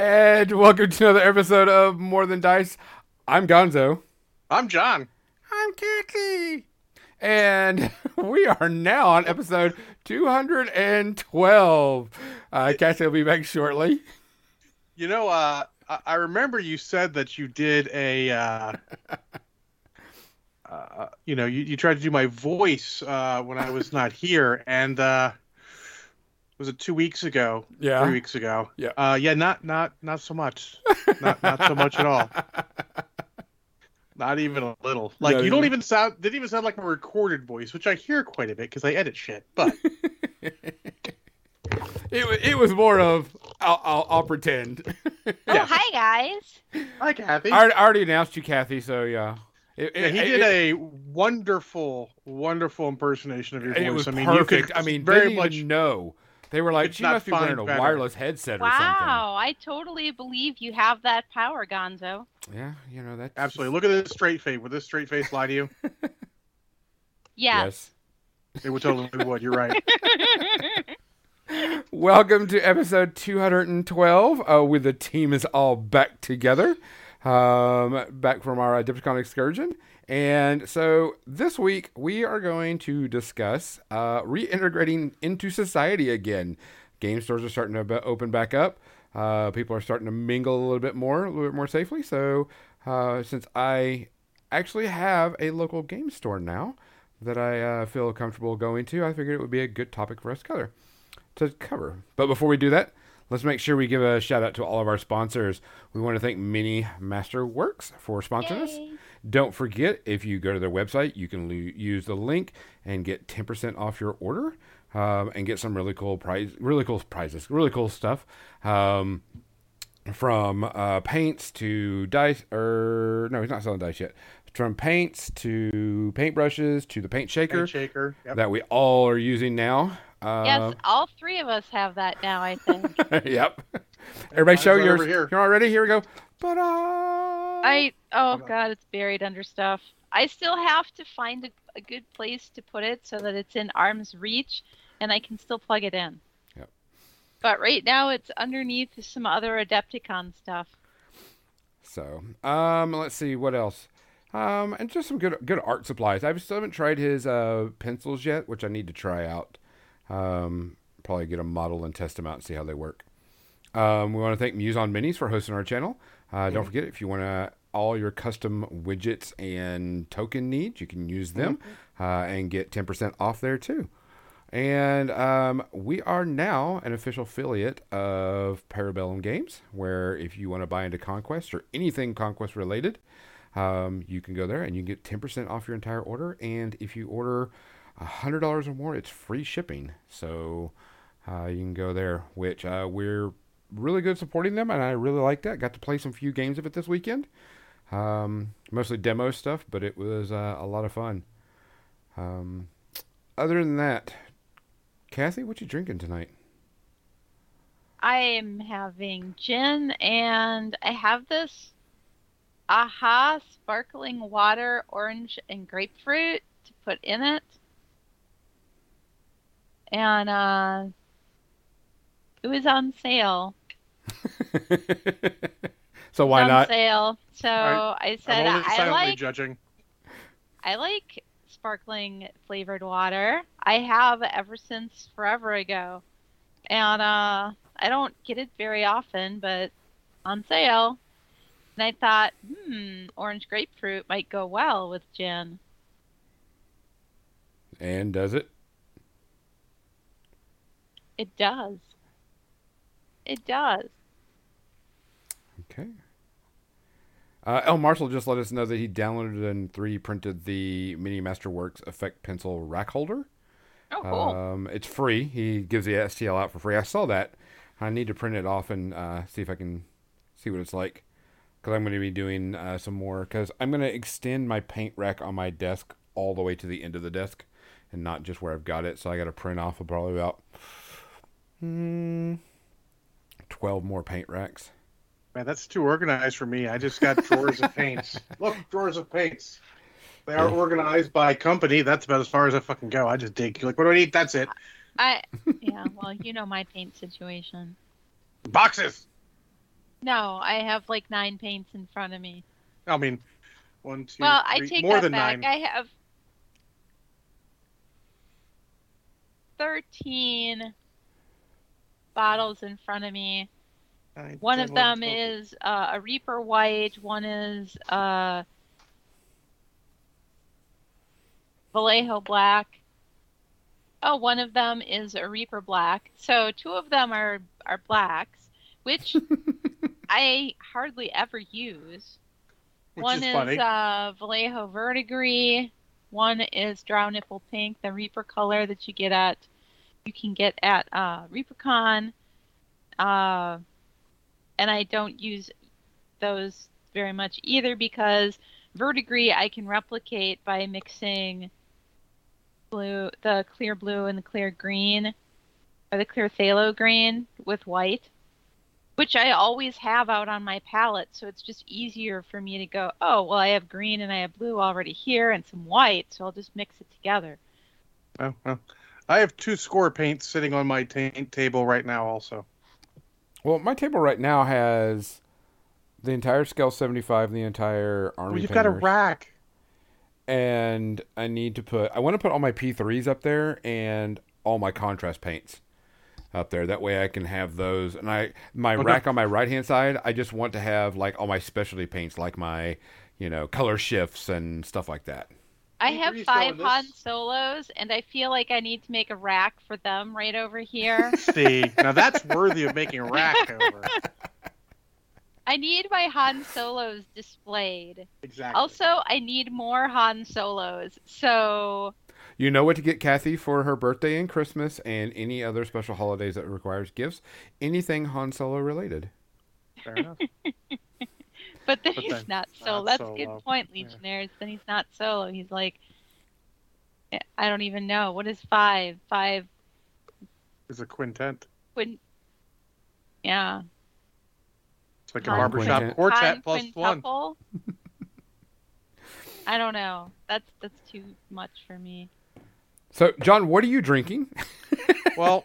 And welcome to another episode of More Than Dice. I'm Gonzo. I'm John. I'm Kiki. And we are now on episode 212. Uh, Cassie will be back shortly. You know, uh, I, I remember you said that you did a, uh, uh, you know, you, you tried to do my voice uh, when I was not here, and uh, was it two weeks ago? Yeah. three weeks ago. Yeah. uh, yeah, not not not so much, not not so much at all, not even a little. Like Not you don't even- even sound didn't even sound like a recorded voice, which I hear quite a bit because I edit shit. But It, it was more of, I'll, I'll, I'll pretend. Oh, Yeah. hi guys. hi, Kathy. I already, I already announced you, Kathy, so yeah. It, Yeah, he it- did it- a wonderful, wonderful impersonation of your voice. it was I mean, perfect. you could I mean, very they didn't much. even know. They were like, It's she must be wearing a better. wireless headset or something. Wow, I totally believe you have that power, Gonzo. Yeah, you know that. Absolutely. Look at this straight face. Would this straight face lie to you? Yes. It would totally would. You're right. Welcome to episode 212. Uh, with the team is all back together, um, back from our Adepticon excursion. And so this week we are going to discuss uh, reintegrating into society again. Game stores are starting to open back up. Uh, people are starting to mingle a little bit more, a little bit more safely. So uh, since I actually have a local game store now that I uh, feel comfortable going to, I figured it would be a good topic for us to cover to cover. But before we do that, let's make sure we give a shout out to all of our sponsors. We want to thank Mini Masterworks for sponsoring us. Yay. Don't forget, if you go to their website, you can lo- use the link and get 10% off your order um, and get some really cool prize, really cool prizes, really cool stuff. Um, from uh, paints to dice, or no, he's not selling dice yet. From paints to paintbrushes to the paint shaker Paint shaker. Yep. that we all are using now. Uh, yes, all three of us have that now, I think. yep. Everybody Mine's show right yours. over here. You're all ready? Here we go. Ta-da! I oh god, it's buried under stuff. I still have to find a, a good place to put it so that it's in arm's reach and I can still plug it in. Yep. But right now it's underneath some other Adepticon stuff. So, um, let's see what else. Um, and just some good good art supplies. I still haven't tried his uh, pencils yet, which I need to try out. Um, probably get a model and test them out and see how they work. Um, we want to thank Muse on Minis for hosting our channel. Uh, Don't forget if you want to all your custom widgets and token needs, you can use them uh, and get ten percent off there too. And um, we are now an official affiliate of Parabellum Games, where if you want to buy into Conquest or anything Conquest related, um, you can go there and you can get 10% off your entire order. And if you order $100 or more, it's free shipping. So uh, you can go there, which uh, we're really good supporting them, and I really liked that. Got to play some few games of it this weekend. Um, mostly demo stuff, but it was uh, a lot of fun. Um, other than that, Kathy, what you drinking tonight? I am having gin and I have this aha sparkling water, orange and grapefruit to put in it. And uh it was on sale. so why was on not? sale. So Alright. I said I'm only I silently like judging. I like sparkling flavored water. I have ever since forever ago. And uh I don't get it very often, but on sale. And I thought, hmm, orange grapefruit might go well with gin. And does it? It does. It does. Okay. Uh, El Marshall just let us know that he downloaded and 3D printed the Mini Masterworks Effect Pencil rack holder. Oh, cool. Um, it's free. He gives the STL out for free. I saw that. I need to print it off and uh, see if I can see what it's like. Because I'm going to be doing uh, some more. Because I'm going to extend my paint rack on my desk all the way to the end of the desk and not just where I've got it. So I got to print off probably about hmm, 12 more paint racks. Man, that's too organized for me. I just got drawers of paints. Look, drawers of paints. They are organized by company. That's about as far as I fucking go. I just dig. You're Like, what do I need? That's it. I yeah, well, you know my paint situation. Boxes. No, I have like nine paints in front of me. I mean, one, two, well, I take more that than back. nine. I have thirteen bottles in front of me. One of them 11, 12. is uh, a Reaper White. One is uh, Vallejo Black. Oh, one of them is a Reaper Black. So two of them are are blacks, which I hardly ever use. Which one is is, uh, Vallejo Verdigris. One is Drow Nipple Pink, the Reaper color that you get at you can get at uh, ReaperCon. Uh, and I don't use those very much either because Verdigris I can replicate by mixing blue, the clear blue and the clear green, or the clear phthalo green with white, which I always have out on my palette. So it's just easier for me to go, oh, well, I have green and I have blue already here and some white, so I'll just mix it together. Oh, well. I have two score paints sitting on my ta- table right now. Also, Well, my table right now has the entire scale 75, the entire army. well, you've got a rack. and I need to put. I want to put all my P3s up there and all my contrast paints up there. That way, I can have those. And I my Okay. rack on my right hand side. I just want to have like all my specialty paints, like my you know color shifts and stuff like that. I have five Han Solos, and I feel like I need to make a rack for them right over here. See, now that's worthy of making a rack over. I need my Han Solos displayed. Exactly. Also, I need more Han Solos. So, You know what to get Kathy for her birthday and Christmas and any other special holidays that requires gifts. Anything Han Solo related. Fair enough. but then But he's then not not solo. That's a good point, Yeah. Legionnaires. Then he's not solo. He's like, eh, I don't even know. What is five? Five It's a quintet. quin. Yeah. It's like a Han barbershop quintet. quartet Han plus one. quintuple? I don't know. That's that's too much for me. So, John, what are you drinking? Well,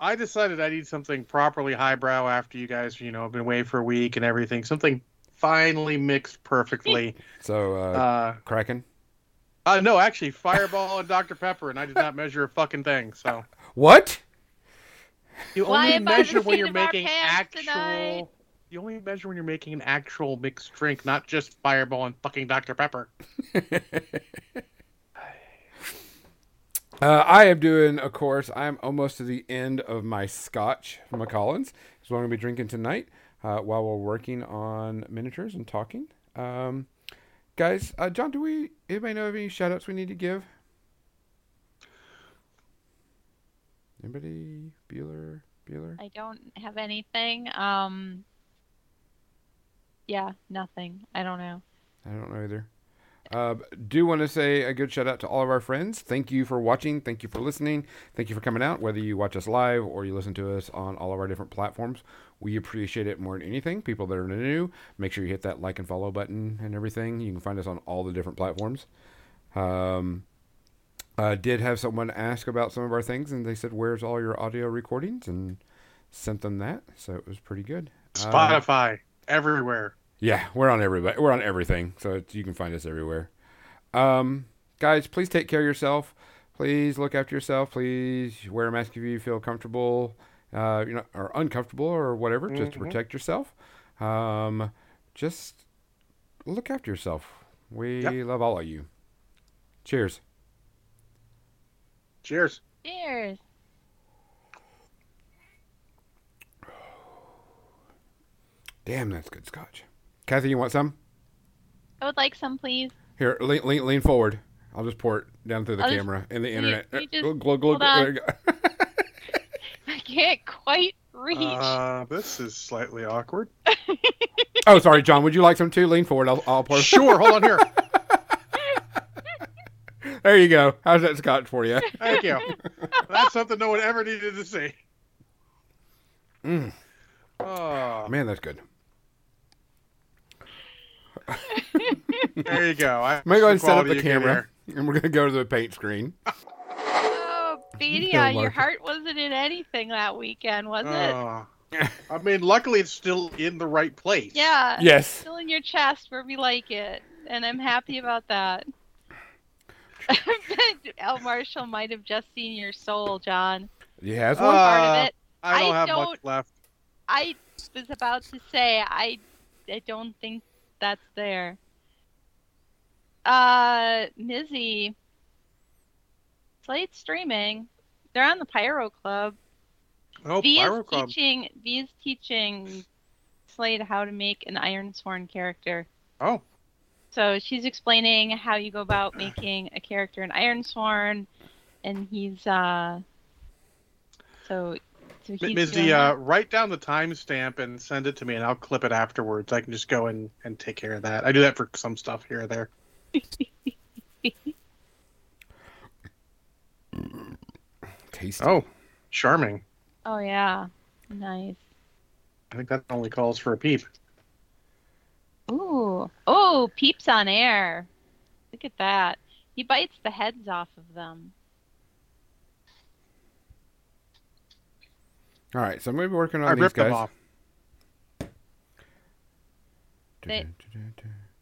I decided I need something properly highbrow after you guys, you know, have been away for a week and everything. Something finely mixed perfectly. So, uh, uh, Kraken. uh, no, actually, Fireball and Dr. Pepper, and I did not measure a fucking thing. So What? you Fly only above measure when you're making actual. tonight. You only measure when you're making an actual mixed drink, not just Fireball and fucking Dr. Pepper. Uh, I am doing, of course, I'm almost to the end of my scotch from Macallan's. Is what I'm going to be drinking tonight uh, while we're working on miniatures and talking. Um, guys, uh, John, do we, anybody know of any shout outs we need to give? Anybody? Bueller? Bueller? I don't have anything. Um. Yeah, nothing. I don't know. I don't know either. Uh, do want to say a good shout out to all of our friends. Thank you for watching. Thank you for listening. Thank you for coming out, whether you watch us live or you listen to us on all of our different platforms. We appreciate it more than anything. People that are new, make sure you hit that like and follow button and everything. You can find us on all the different platforms. Um, uh, did have someone ask about some of our things, and they said, "Where's all your audio recordings?" and sent them that, so it was pretty good. Uh, Spotify, everywhere. Yeah, we're on everybody. We're on everything, so it's, you can find us everywhere. Um, guys, please take care of yourself. Please look after yourself. Please wear a mask if you feel comfortable, uh, you know, or uncomfortable or whatever, just to Mhm. protect yourself. Um, just look after yourself. We Yep. love all of you. Cheers. Cheers. Cheers. Damn, that's good scotch. Kathy, you want some? I would like some, please. Here, lean, lean, lean forward. I'll just pour it down through the I'll just- camera and the you- internet. you just- Glug, glug, glug, hold on. there you go. I can't quite reach. Uh, this is slightly awkward. Oh, sorry, John. Would you like some too? Lean forward. I'll, I'll pour. Sure, hold on here. There you go. How's that scotch for you? Thank you. That's something no one ever needed to see. Mm, Oh, man, that's good. There you go. I, I'm gonna go and set up the camera, and we're gonna go to the paint screen. oh, Go, Bedia, your heart wasn't in anything that weekend, was here. it? Oh, I mean, luckily it's still in the right place. Yeah. Yes. Still in your chest where we like it, and I'm happy about that. L. Marshall might have just seen your soul, John. He has Uh, one. Part of it. I don't I have don't- much left. I was about to say I I don't think that's there. Uh Mizzy. Slate streaming. They're on the Pyro Club. Oh, V Pyro is Club. teaching V is teaching Slade how to make an Ironsworn character. Oh, So she's explaining how you go about making a character in Ironsworn, and he's uh. So, so he's Mizzy, that. uh, write down the timestamp and send it to me, and I'll clip it afterwards. I can just go and, and take care of that. I do that for some stuff here or there. Tasty. Oh, charming. Oh yeah, nice. I think that only calls for a peep. Ooh, oh, peeps on air. Look at that. He bites the heads off of them. All right, so I'm gonna be working on I these ripped guys. them off. They-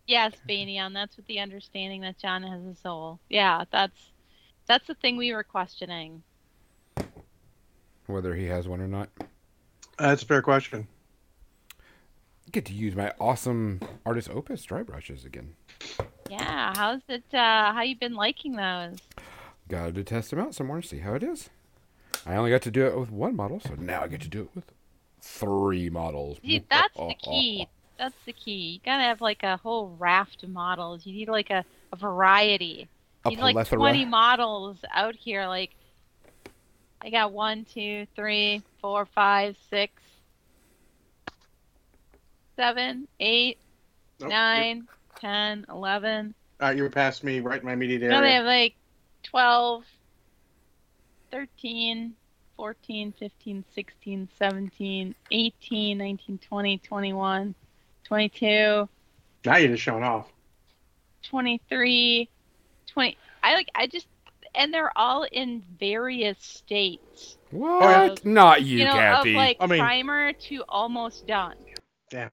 Yes, Banion, that's with the understanding that John has a soul. Yeah, that's that's the thing we were questioning. Whether he has one or not. That's a fair question. I Get to use my awesome Artis Opus dry brushes again. Yeah, how's it? Uh, how you been liking those? Gotta to test them out some more, see how it is. I only got to do it with one model, so now I get to do it with three models. See, that's the key. That's the key. You gotta have like a whole raft of models. You need like a, a variety. A You need like 20 models out here. Like, I got one, two, three, four, five, six, seven, eight, Nope, nine, ten, eleven. you- All right, you're past me, right in my immediate No, they area. have like 12, 13, 14, 15, 16, 17, 18, 19, 20, 21, 22, Now you're just showing off. 23, 20. I like, I just, and they're all in various states. What? Not you, You know, Kathy. of like I mean- primer to almost done. Damn.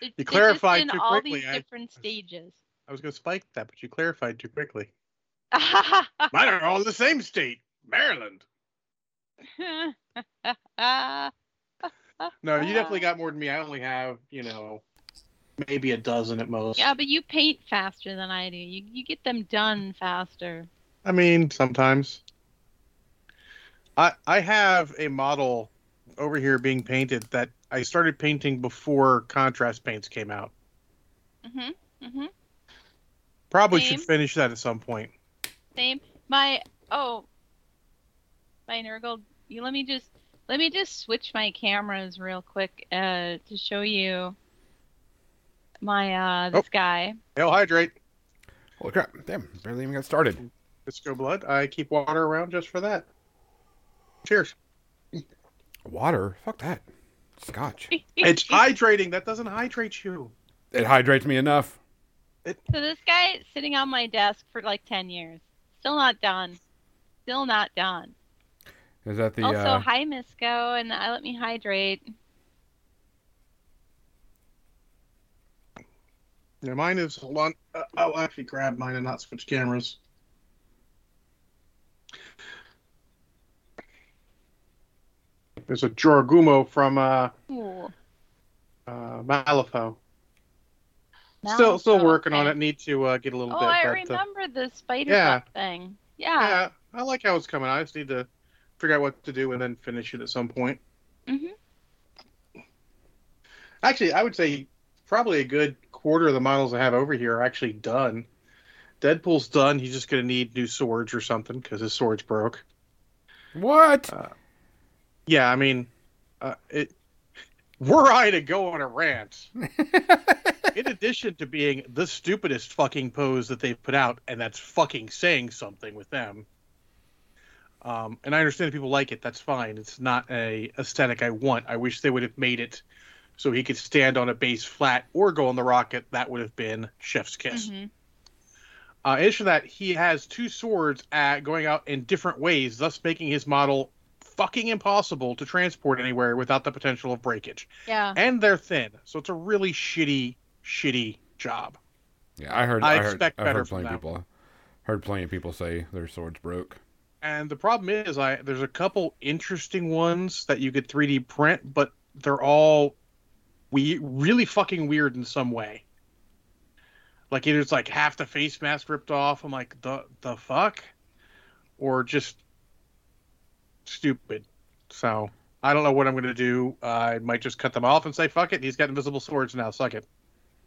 It- You they're clarified just in too all quickly, these I- different stages. I was going to spike that, but you clarified too quickly. Mine are all in the same state, Maryland. No, you definitely got more than me. I only have, you know, maybe a dozen at most. yeah, but you paint faster than I do. You you get them done faster. I mean, sometimes. I I have a model over here being painted that I started painting before contrast paints came out. Mhm. Mhm. Probably Same. should finish that at some point. Same. My oh. My Nurgle, you let me just let me just switch my cameras real quick uh to show you my uh this Oh. guy. Hail hydrate. Holy crap. Damn, barely even got started. Disco blood. I keep water around just for that. Cheers. Water? Fuck that. Scotch. It's hydrating. That doesn't hydrate you. It hydrates me enough. So this guy sitting on my desk for like 10 years. Still not done. Still not done. Is that the also, uh, hi Misco, and I let me hydrate. Yeah, mine is. Hold on. Uh, I'll actually grab mine and not switch cameras. There's a Jorogumo from uh, Ooh. uh, Malifaux. Still, still Malifaux, working on it. Need to uh, get a little Oh, bit. I but, uh, remember the spider yeah. thing. Yeah. yeah, I like how it's coming. I just need to figure out what to do and then finish it at some point. Mhm. Actually, I would say probably a good quarter of the models I have over here are actually done. Deadpool's done. He's just going to need new swords or something because his swords broke. What? Yeah, I mean, uh, it. Were I to go on a rant, in addition to being the stupidest fucking pose that they've put out, and that's fucking saying something with them. Um, and I understand if people like it, that's fine. It's not a aesthetic I want. I wish they would have made it so he could stand on a base flat or go on the rocket. That would have been Chef's Kiss. Mhm. Uh, in addition to that, he has two swords uh, going out in different ways, thus making his model fucking impossible to transport anywhere without the potential of breakage. Yeah. And they're thin, so it's a really shitty, shitty job. Yeah, I heard. I I, heard, expect I've better heard from plenty of them. people. Heard plenty of people say their swords broke. And the problem is, I there's a couple interesting ones that you could 3D print, but they're all we really fucking weird in some way. Like either it's like half the face mask ripped off. I'm like the the fuck, or just stupid. So I don't know what I'm gonna do. I might just cut them off and say fuck it. He's got invisible swords now. Suck it.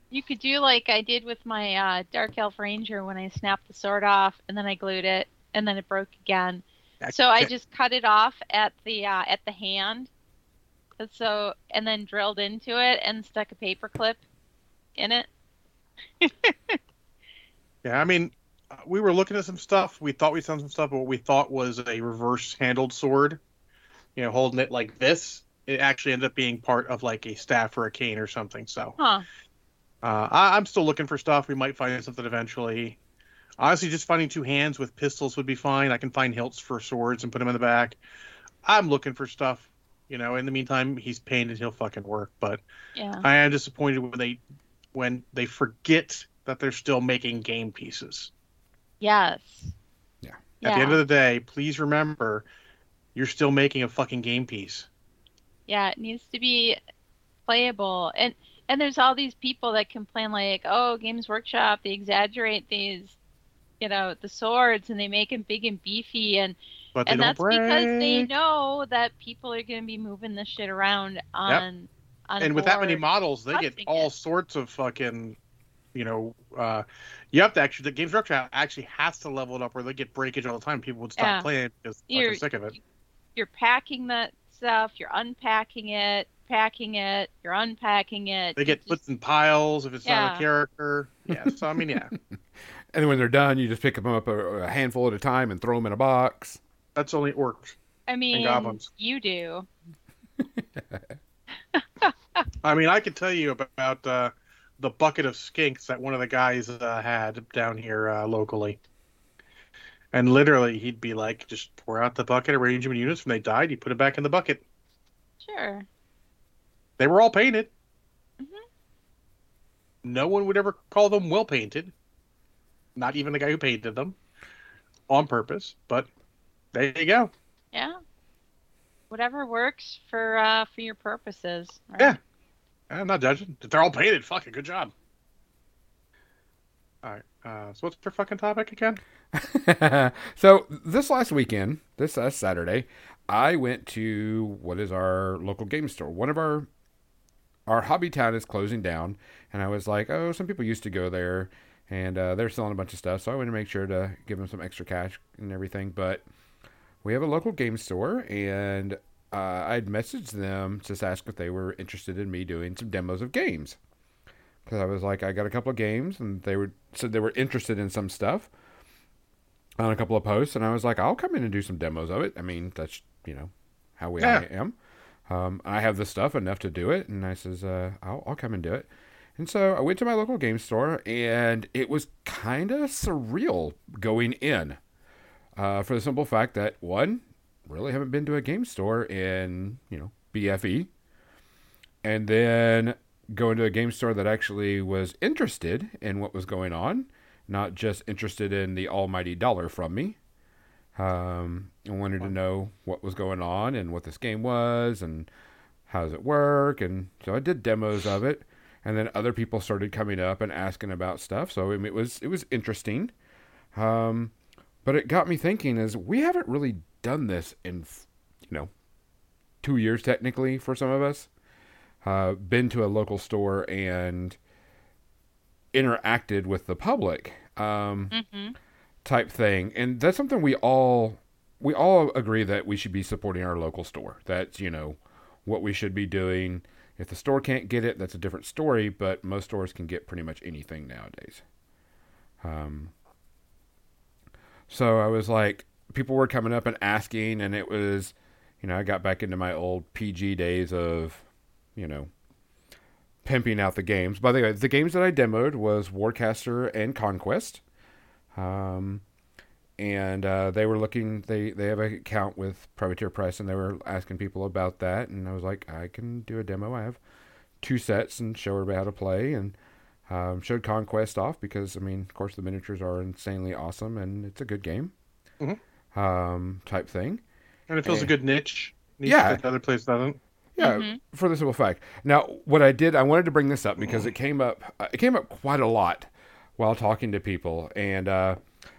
You could do like I did with my uh, Dark Elf Ranger when I snapped the sword off and then I glued it and then it broke again. So I just cut it off at the uh, at the hand. And So and then drilled into it and stuck a paper clip in it. Yeah, I mean, we were looking at some stuff. We thought we found some stuff, but what we thought was a reverse handled sword. You know, holding it like this. It actually ended up being part of like a staff or a cane or something. So Huh. uh, I, I'm still looking for stuff. We might find something eventually. Honestly, just finding two hands with pistols would be fine. I can find hilts for swords and put them in the back. I'm looking for stuff. You know, in the meantime, he's painted. He'll fucking work. But Yeah. I am disappointed when they when they forget that they're still making game pieces. Yes. Yeah. At the end of the day, please remember you're still making a fucking game piece. Yeah, it needs to be playable. And and there's all these people that complain like, "Oh, Games Workshop, they exaggerate these, you know, the swords and they make them big and beefy and But and that's break. because they know that people are going to be moving this shit around on on and with that many models, they get all it. sorts of fucking, you know, uh, you have to actually, the game structure actually has to level it up or they get breakage all the time. People would stop Yeah. playing because they're You're- sick of it. You're packing that stuff, you're unpacking it, packing it, you're unpacking it. They get just- put in piles if it's not a character. Yeah, so I mean, yeah, And then when they're done, you just pick them up a, a handful at a time and throw them in a box. that's only orcs. I mean, goblins. you do. I mean, I could tell you about uh, the bucket of skinks that one of the guys uh, had down here uh, locally. And literally, he'd be like, just pour out the bucket, arrange them in units. When they died, you put it back in the bucket. Sure. They were all painted. Mhm. No one would ever call them well painted. Not even the guy who painted them on purpose. But there you go. Yeah. Whatever works for uh for your purposes. right? Yeah. I'm not judging. If they're all painted, fuck it. Good job. All right. Uh, so what's our fucking topic again? so this last weekend, this uh, Saturday, I went to what is our local game store. One of our our hobby town is closing down, and I was like, oh, some people used to go there, and uh, they're selling a bunch of stuff, so I wanted to make sure to give them some extra cash and everything. But we have a local game store, and uh, I'd messaged them just ask if they were interested in me doing some demos of games. Because I was like, I got a couple of games, and they were said they were interested in some stuff on a couple of posts, and I was like, I'll come in and do some demos of it. I mean, that's you know how we Yeah. I am. Um, I have the stuff enough to do it, and I says, uh, I'll, I'll come and do it. And so I went to my local game store, and it was kind of surreal going in, uh, for the simple fact that one, really haven't been to a game store in you know BFE, and then going to a game store that actually was interested in what was going on, not just interested in the almighty dollar from me. Um, I wanted to know what was going on and what this game was and how does it work. And so I did demos of it, and then other people started coming up and asking about stuff. So I mean, it was it was interesting. Um, but it got me thinking: is we haven't really done this in you know two years technically for some of us. Uh, been to a local store and interacted with the public. Um, Mm-hmm. type thing and that's something we all we all agree that we should be supporting our local store that's you know what we should be doing if the store can't get it that's a different story but most stores can get pretty much anything nowadays. Um so i was like people were coming up and asking and it was you know i got back into my old pg days of you know pimping out the games. By the way the games that i demoed was warcaster and conquest. Um, and uh, they were looking. They they have an account with Privateer Press, and they were asking people about that. And I was like, I can do a demo. I have two sets and show everybody how to play, and um, showed Conquest off because I mean, of course, the miniatures are insanely awesome, and it's a good game, Mhm. um, type thing. And it feels Eh. a good niche. niche Yeah. that the other place doesn't. Yeah, Mhm. for the simple fact. Now, what I did, I wanted to bring this up because it came up. Uh, it came up quite a lot while talking to people, and uh,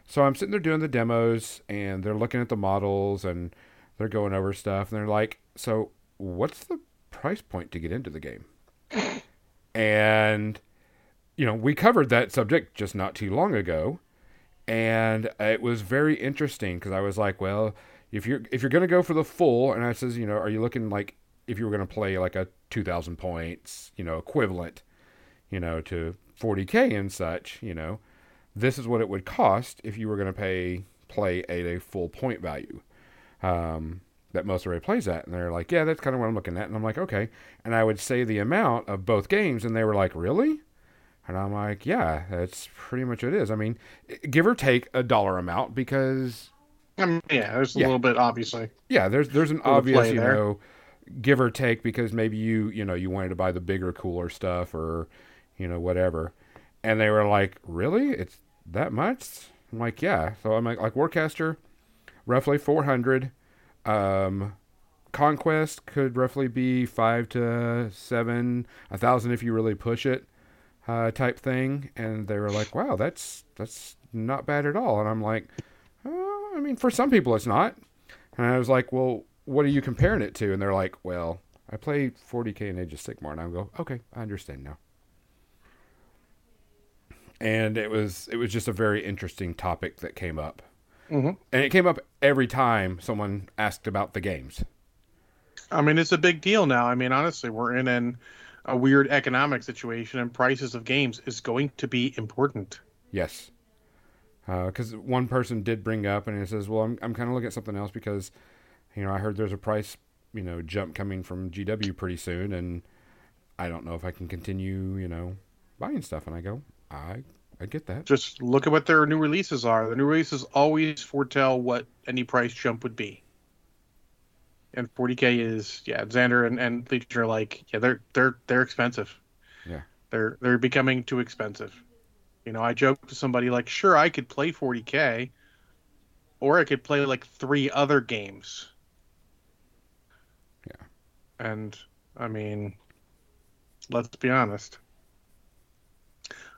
so I'm sitting there doing the demos, and they're looking at the models, and they're going over stuff, and they're like, "So, what's the price point to get into the game?" and you know, we covered that subject just not too long ago, and it was very interesting because I was like, "Well." If you're if you're gonna go for the full, and I says, you know, are you looking like if you were to play like a 2000 points, you know, equivalent, you know, to 40k and such, you know, this is what it would cost if you were going to pay play at a full point value. Um, that most everybody plays at, and they're like, yeah, that's kind of what I'm looking at, and I'm like, okay, and I would say the amount of both games, and they were like, really? And I'm like, yeah, that's pretty much what it is. I mean, give or take a dollar amount because I mean, yeah, there's a Yeah. little bit obviously. yeah, there's there's an obvious, you there. know, give or take because maybe you you know you wanted to buy the bigger, cooler stuff or you know whatever, and they were like, really, it's that much? I'm like, yeah. So I'm like, like Warcaster, roughly 400. Um, Conquest could roughly be five to seven, a thousand if you really push it, uh, type thing. And they were like, wow, that's that's not bad at all. And I'm like, uh, I mean, for some people it's not. And I was like, well, what are you comparing it to? And they're like, well, I play 40k in Age of Sigmar, and I go, okay, I understand now. And it was it was just a very interesting topic that came up, Mhm. and it came up every time someone asked about the games. I mean, it's a big deal now. I mean, honestly, we're in an, a weird economic situation, and prices of games is going to be important. Yes, because one person did bring up, and he says, well, I'm I'm kind of looking at something else because, you know, I heard there's a price you know jump coming from GW pretty soon, and I don't know if I can continue you know buying stuff. And I go, I I get that. Just look at what their new releases are. The new releases always foretell what any price jump would be. And 40k is yeah, Xander and, and Legion are like yeah, they're they're they're expensive. Yeah. They're they're becoming too expensive. You know, I joked to somebody like, sure, I could play 40k, or I could play like three other games. Yeah. And I mean, let's be honest.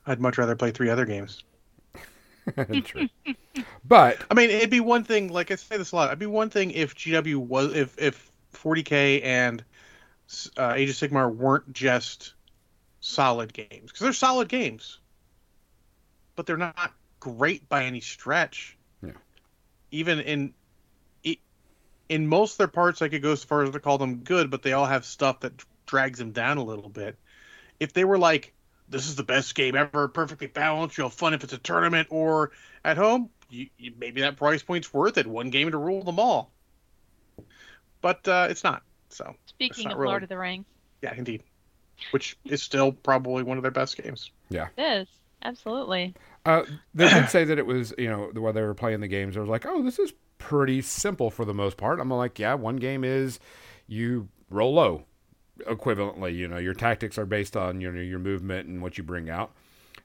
I'd much rather play three other games. True. But I mean, it'd be one thing. Like I say this a lot. It'd be one thing if GW was if if 40k and uh, Age of Sigmar weren't just solid games because they're solid games, but they're not great by any stretch. Yeah. Even in in most of their parts, I could go as far as to call them good, but they all have stuff that drags them down a little bit. If they were like, this is the best game ever, perfectly balanced, you'll have fun if it's a tournament or at home, you, you, maybe that price point's worth it. One game to rule them all. But uh, it's not. So Speaking not of really- Lord of the Rings, yeah, indeed. Which is still probably one of their best games. Yeah. It is absolutely. uh, they did say that it was you know while they were playing the games, I was like, oh, this is pretty simple for the most part. I'm like, yeah, one game is you roll low, equivalently. You know, your tactics are based on you know your movement and what you bring out.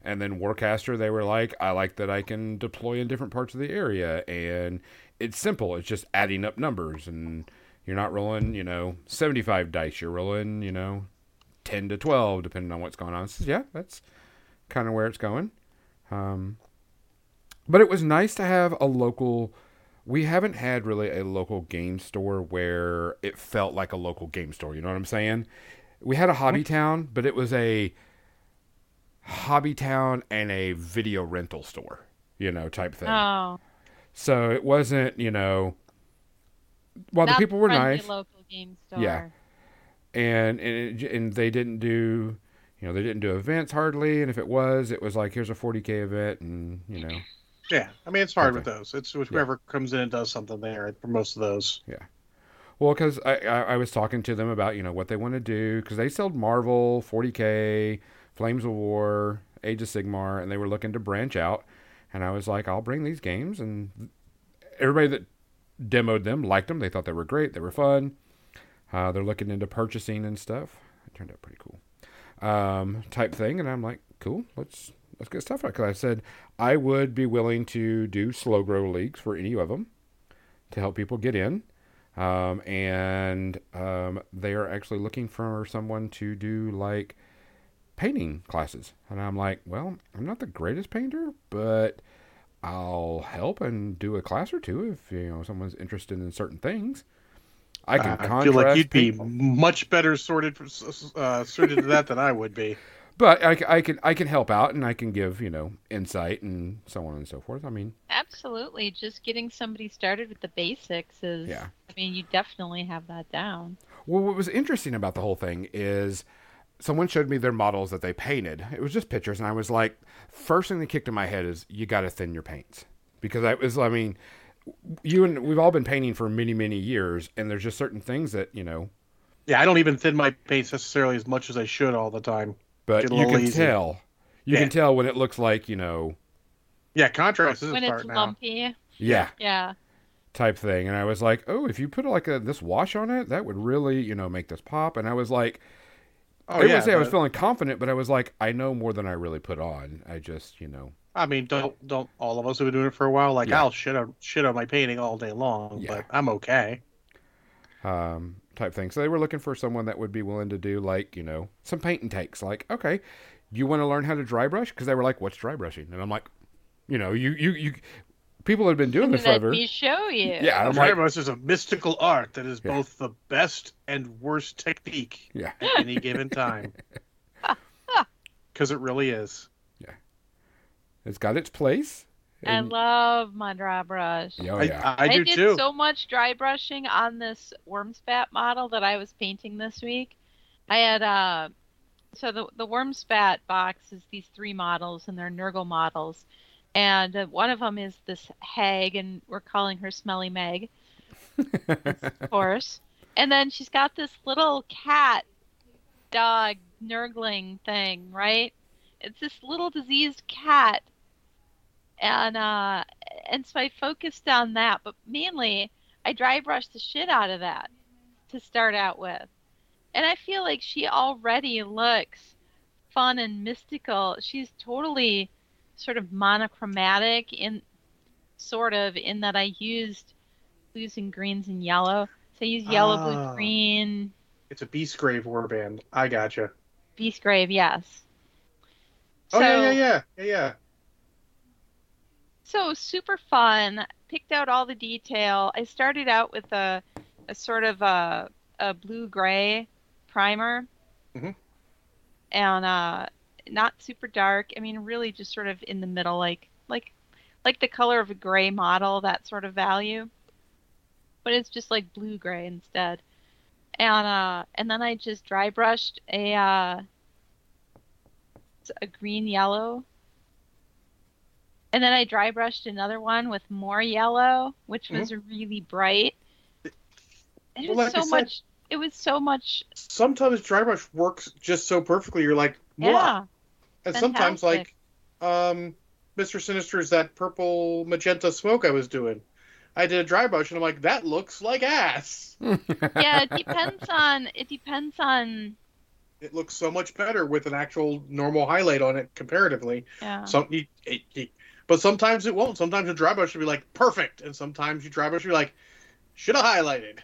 And then Warcaster, they were like, I like that I can deploy in different parts of the area, and it's simple. It's just adding up numbers, and you're not rolling, you know, 75 dice. You're rolling, you know, 10 to 12, depending on what's going on. So, yeah, that's kind of where it's going. Um, but it was nice to have a local. We haven't had really a local game store where it felt like a local game store. You know what I'm saying? We had a hobby town, but it was a hobby town and a video rental store, you know, type thing. Oh, So it wasn't, you know, while the people were nice, Local game store. Yeah. and and it, and they didn't do, you know, they didn't do events hardly, and if it was, it was like here's a 40k event, and you know, Yeah, I mean it's hard with those. It's whoever comes in and does something there for most of those. Yeah. Well, because I, I, I was talking to them about you know what they want to do because they sold Marvel, 40k, Flames of War, Age of Sigmar, and they were looking to branch out. And I was like, I'll bring these games, and everybody that demoed them liked them. They thought they were great. They were fun. Uh, they're looking into purchasing and stuff. It turned out pretty cool, um, type thing. And I'm like, cool. Let's let's get stuff out. Because I said I would be willing to do slow grow leagues for any of them to help people get in. Um, and um, they are actually looking for someone to do like painting classes. And I'm like, well, I'm not the greatest painter, but I'll help and do a class or two if you know someone's interested in certain things. I can. I feel like you'd be much better sorted for, uh, suited to that than I would be. But I, c- I can I can help out and I can give you know insight and so on and so forth. I mean, Absolutely. Just getting somebody started with the basics is. Yeah. I mean, you definitely have that down. well, what was interesting about the whole thing is someone showed me their models that they painted. It was just pictures, and I was like, first thing that kicked in my head is you got to thin your paints because I was, I mean, you and we've all been painting for many many years, and there's just certain things that you know, Yeah, I don't even thin my paints necessarily as much as I should all the time. But you can lazy. tell, you Yeah. can tell when it looks like you know, Yeah, contrast is a when part it's now. lumpy. yeah, Yeah. type thing. And I was like, oh, if you put like a this wash on it, that would really you know make this pop. And I was like. Oh I would yeah, say I was feeling confident, but I was like, I know more than I really put on. I just, you know, I mean, don't don't all of us have been doing it for a while? Like Yeah. I'll shit on shit on my painting all day long, Yeah. but I'm okay. um, type thing. So they were looking for someone that would be willing to do like, you know, some paint and takes. Like, okay, you want to learn how to dry brush? Because they were like, what's dry brushing? And I'm like, you know, you you you people have been doing this Let forever. me show you. Yeah, I'm Dry like, brush is a mystical art that is Yeah. both the best and worst technique yeah, at any given time. Because it really is. Yeah, it's got its place. I love my dry brush. oh I, yeah, I, do did too. so much dry brushing on this Wurmspat model that I was painting this week. I had uh so the the Wurmspat box is these three models and they're Nurgle models. And uh, one of them is this hag and we're calling her Smelly Meg, of course. And then she's got this little cat dog nurgling thing, right? It's this little diseased cat and uh and so I focused on that, but mainly I dry brushed the shit out of that to start out with. And I feel like she already looks fun and mystical. She's totally sort of monochromatic in sort of in that I used blues and greens and yellow. So I used yellow, Ah. blue, green, It's a Beastgrave warband. I gotcha. Beastgrave, yes. Oh yeah, yeah, yeah, yeah, yeah. So super fun. Picked out all the detail. I started out with a, a sort of a, a blue gray primer, Mhm. and uh, not super dark. I mean, really just sort of in the middle, like like like the color of a gray model, that sort of value. But it's just like blue gray instead. And uh, and then I just dry brushed a uh, a green yellow and then I dry brushed another one with more yellow, which was really bright. It Mm-hmm. Well, was like so said- much. It was so much. Sometimes dry brush works just so perfectly. You're like, Mwah. Yeah. And sometimes, like, um, Mr. Sinister's that purple magenta smoke I was doing. I did a dry brush, and I'm like, that looks like ass. Yeah. It depends on. It depends on. It looks so much better with an actual normal highlight on it comparatively. Yeah. Some, you, it, it- but sometimes it won't. Sometimes a dry brush should be like perfect, and sometimes you dry brush should be like, should have highlighted.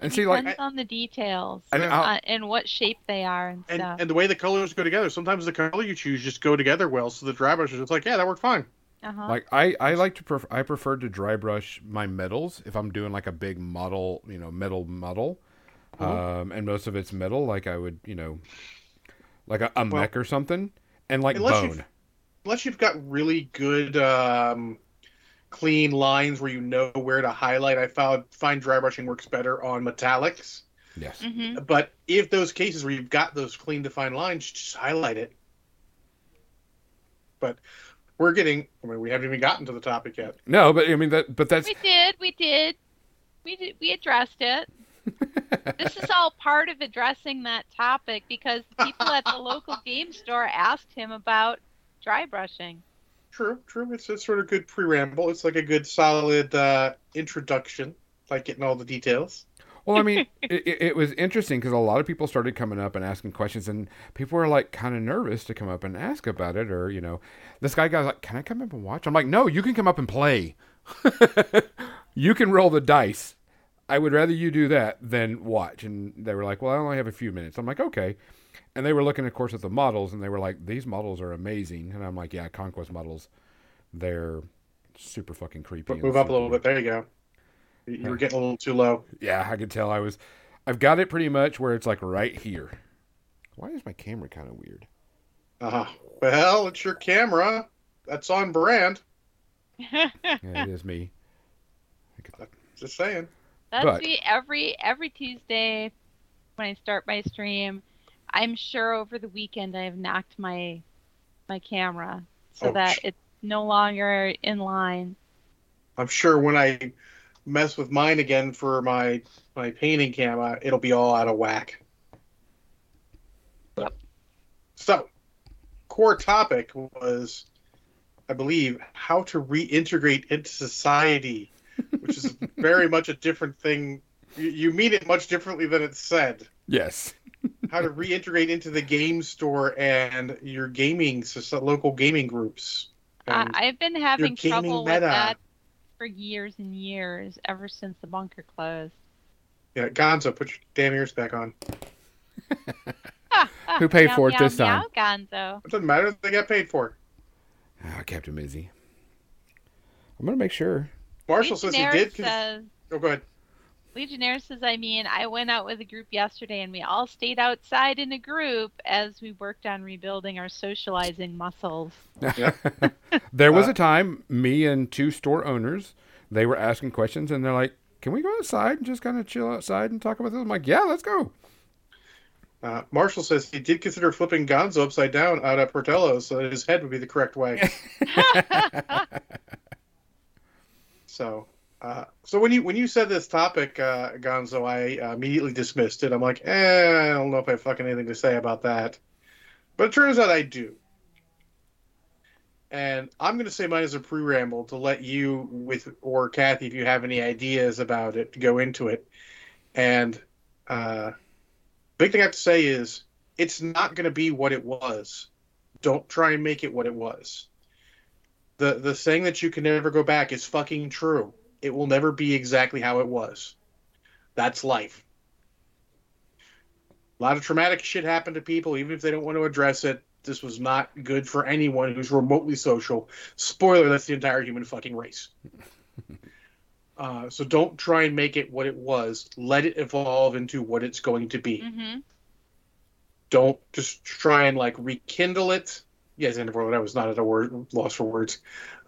and see, like, depends on the details and uh, and what shape they are and And stuff. and the way the colors go together. Sometimes the color you choose just go together well. So the dry brush is just like, yeah, that worked fine. uh-huh. like I, I like to pref- I prefer to dry brush my metals if I'm doing like a big model, you know, metal model, Mhm. um, and most of it's metal. Like I would, you know, like a, a Well, mech or something, and like unless bone. You've- Unless you've got really good, um, clean lines where you know where to highlight, I found find dry brushing works better on metallics. Yes. hmm But if those cases where you've got those clean defined lines, just highlight it. But we're getting. I mean, we haven't even gotten to the topic yet. No, but I mean that. But that's We did. We did. We did. We addressed it. this is all part of addressing that topic because people at the local game store asked him about dry brushing. true, true. It's a sort of good pre-ramble. It's like a good solid uh, introduction, like getting all the details. Well, I mean, it, it, it was interesting because a lot of people started coming up and asking questions, and people were like kind of nervous to come up and ask about it, or you know, this guy got like, "Can I come up and watch?" I'm like, "No, you can come up and play. you can roll the dice. I would rather you do that than watch." And they were like, "Well, I only have a few minutes." I'm like, "Okay." And they were looking, of course, at the models, and they were like, "These models are amazing." And I'm like, "Yeah, Conquest models, they're super fucking creepy." and Move up a super- little bit. There you go. You you were getting a little too low. Yeah, I could tell I was. I've got it pretty much where it's like right here. Why is my camera kind of weird? Uh, well, it's your camera. That's on brand. Yeah, it is me. I could- Just saying. That's But- me every every Tuesday when I start my stream. I'm sure over the weekend I've knocked my my camera so Oh, that it's no longer in line. I'm sure when I mess with mine again for my my painting camera, it'll be all out of whack. Yep. So, core topic was, I believe, how to reintegrate into society, which is very much a different thing. You, you mean it much differently than it's said. Yes. How to reintegrate into the game store and your gaming, soci- local gaming groups. I, I've been having gaming trouble meta. with that for years and years, ever since the bunker closed. yeah, Gonzo, put your damn ears back on. Who paid Meow, for it meow, this meow, time? Gonzo. It doesn't matter if they got paid for. Ah, Captain Mizzy. I'm gonna make sure. Marshall says he did. says, Oh, go ahead. Legionnaire says, I mean, I went out with a group yesterday and we all stayed outside in a group as we worked on rebuilding our socializing muscles. there was a time me and two store owners they were asking questions and they're like, "Can we go outside and just kind of chill outside and talk about this?" I'm like, "Yeah, let's go." Uh, Marshall says he did consider flipping Gonzo upside down out of Portello so that his head would be the correct way. so, uh, so when you when you said this topic, uh, Gonzo, I uh, immediately dismissed it. I'm like, eh, I don't know if I have fucking anything to say about that. But it turns out I do. And I'm going to say mine as a pre-ramble to let you with or Kathy, if you have any ideas about it, go into it. And uh, big thing I have to say is it's not going to be what it was. Don't try and make it what it was. The the saying that you can never go back is fucking true. It will never be exactly how it was. That's life. A lot of traumatic shit happened to people, even if they don't want to address it. This was not good for anyone who's remotely social. Spoiler: that's the entire human fucking race. uh, so don't try and make it what it was. Let it evolve into what it's going to be hmm don't just try and like rekindle it. Yes, and I was not at a word loss for words.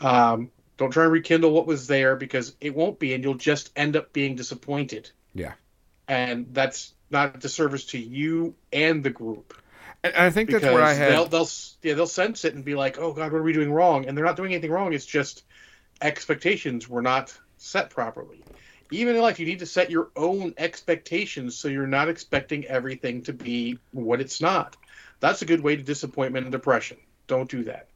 Um, don't try and rekindle what was there because it won't be, and you'll just end up being disappointed. Yeah. and that's not a disservice to you and the group And I think that's where I they'll had. they'll yeah they'll sense it and be like, oh god, what are we doing wrong? And they're not doing anything wrong. It's just expectations were not set properly. Even in life, you need to set your own expectations so you're not expecting everything to be what it's not. That's a good way to disappointment and depression. Don't do that.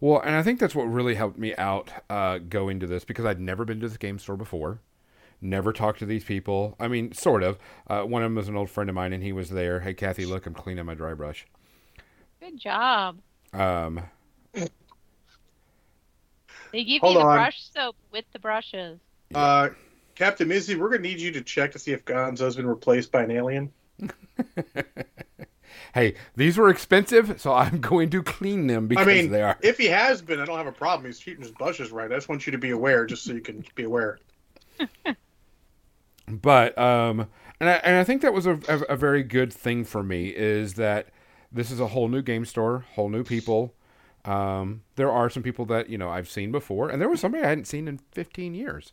Well, and I think that's what really helped me out uh, going to this because I'd never been to this game store before, never talked to these people. I mean, sort of. Uh, one of them was an old friend of mine, and he was there. Hey, Kathy, look, I'm cleaning my dry brush. Good job. Um, They give Hold you the on. brush soap with the brushes. Uh, Captain Mizzy, we're gonna need you to check to see if Gonzo's been replaced by an alien. hey, these were expensive, so I'm going to clean them because I mean, they are. if he has been, I don't have a problem. He's treating his brushes right. I just want you to be aware, just so you can be aware. But um, and I and I think that was a, a, a very good thing for me is that this is a whole new game store, whole new people. Um, there are some people that you know I've seen before, and there was somebody I hadn't seen in 15 years,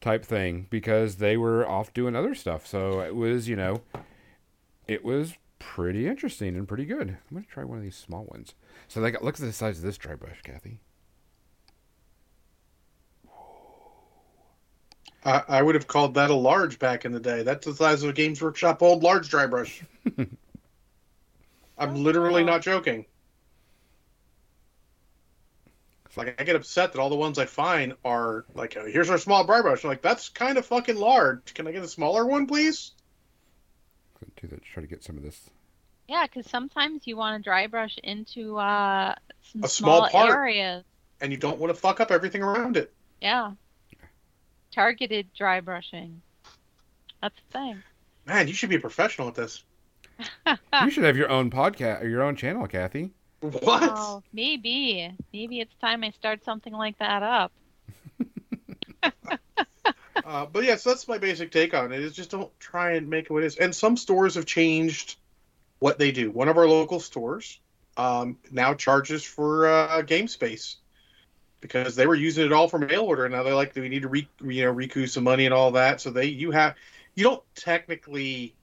type thing, because they were off doing other stuff. So it was you know, it was pretty interesting and pretty good. I'm gonna try one of these small ones. So they got look at the size of this dry brush, Kathy. I, I would have called that a large back in the day. That's the size of a Games Workshop old large dry brush. I'm literally not oh. joking. It's like I get upset that all the ones I find are like, oh, here's our small dry brush. I'm like, that's kind of fucking large. Can I get a smaller one, please? Do that. Try to get some of this. Yeah, because sometimes you want to dry brush into uh, some A small small, part. areas. And you don't want to fuck up everything around it. Yeah. Targeted dry brushing. That's the thing. Man, you should be a professional at this. You should have your own podcast or your own channel, Kathy. What? Oh, maybe. Maybe it's time I start something like that up. Uh, but yes, that's my basic take on it. Is just don't try and make it what it is. And some stores have changed what they do. One of our local stores um, now charges for uh, game space because they were using it all for mail order. and Now they're like, we need to re- you know recoup some money and all that. So they you have you don't technically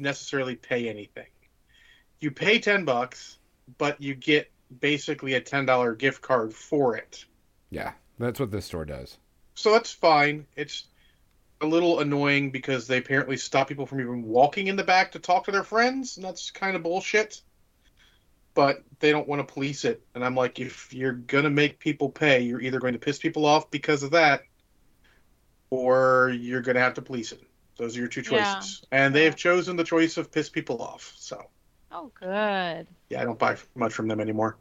necessarily pay anything. You pay ten bucks, but you get basically a ten dollar gift card for it. Yeah, that's what this store does. So that's fine. It's a little annoying because they apparently stop people from even walking in the back to talk to their friends, and that's kind of bullshit. But they don't want to police it, and I'm like, if you're gonna make people pay, you're either going to piss people off because of that, or you're gonna have to police it. Those are your two Yeah. choices, and they have chosen the choice of piss people off. So Oh, good. yeah, I don't buy much from them anymore.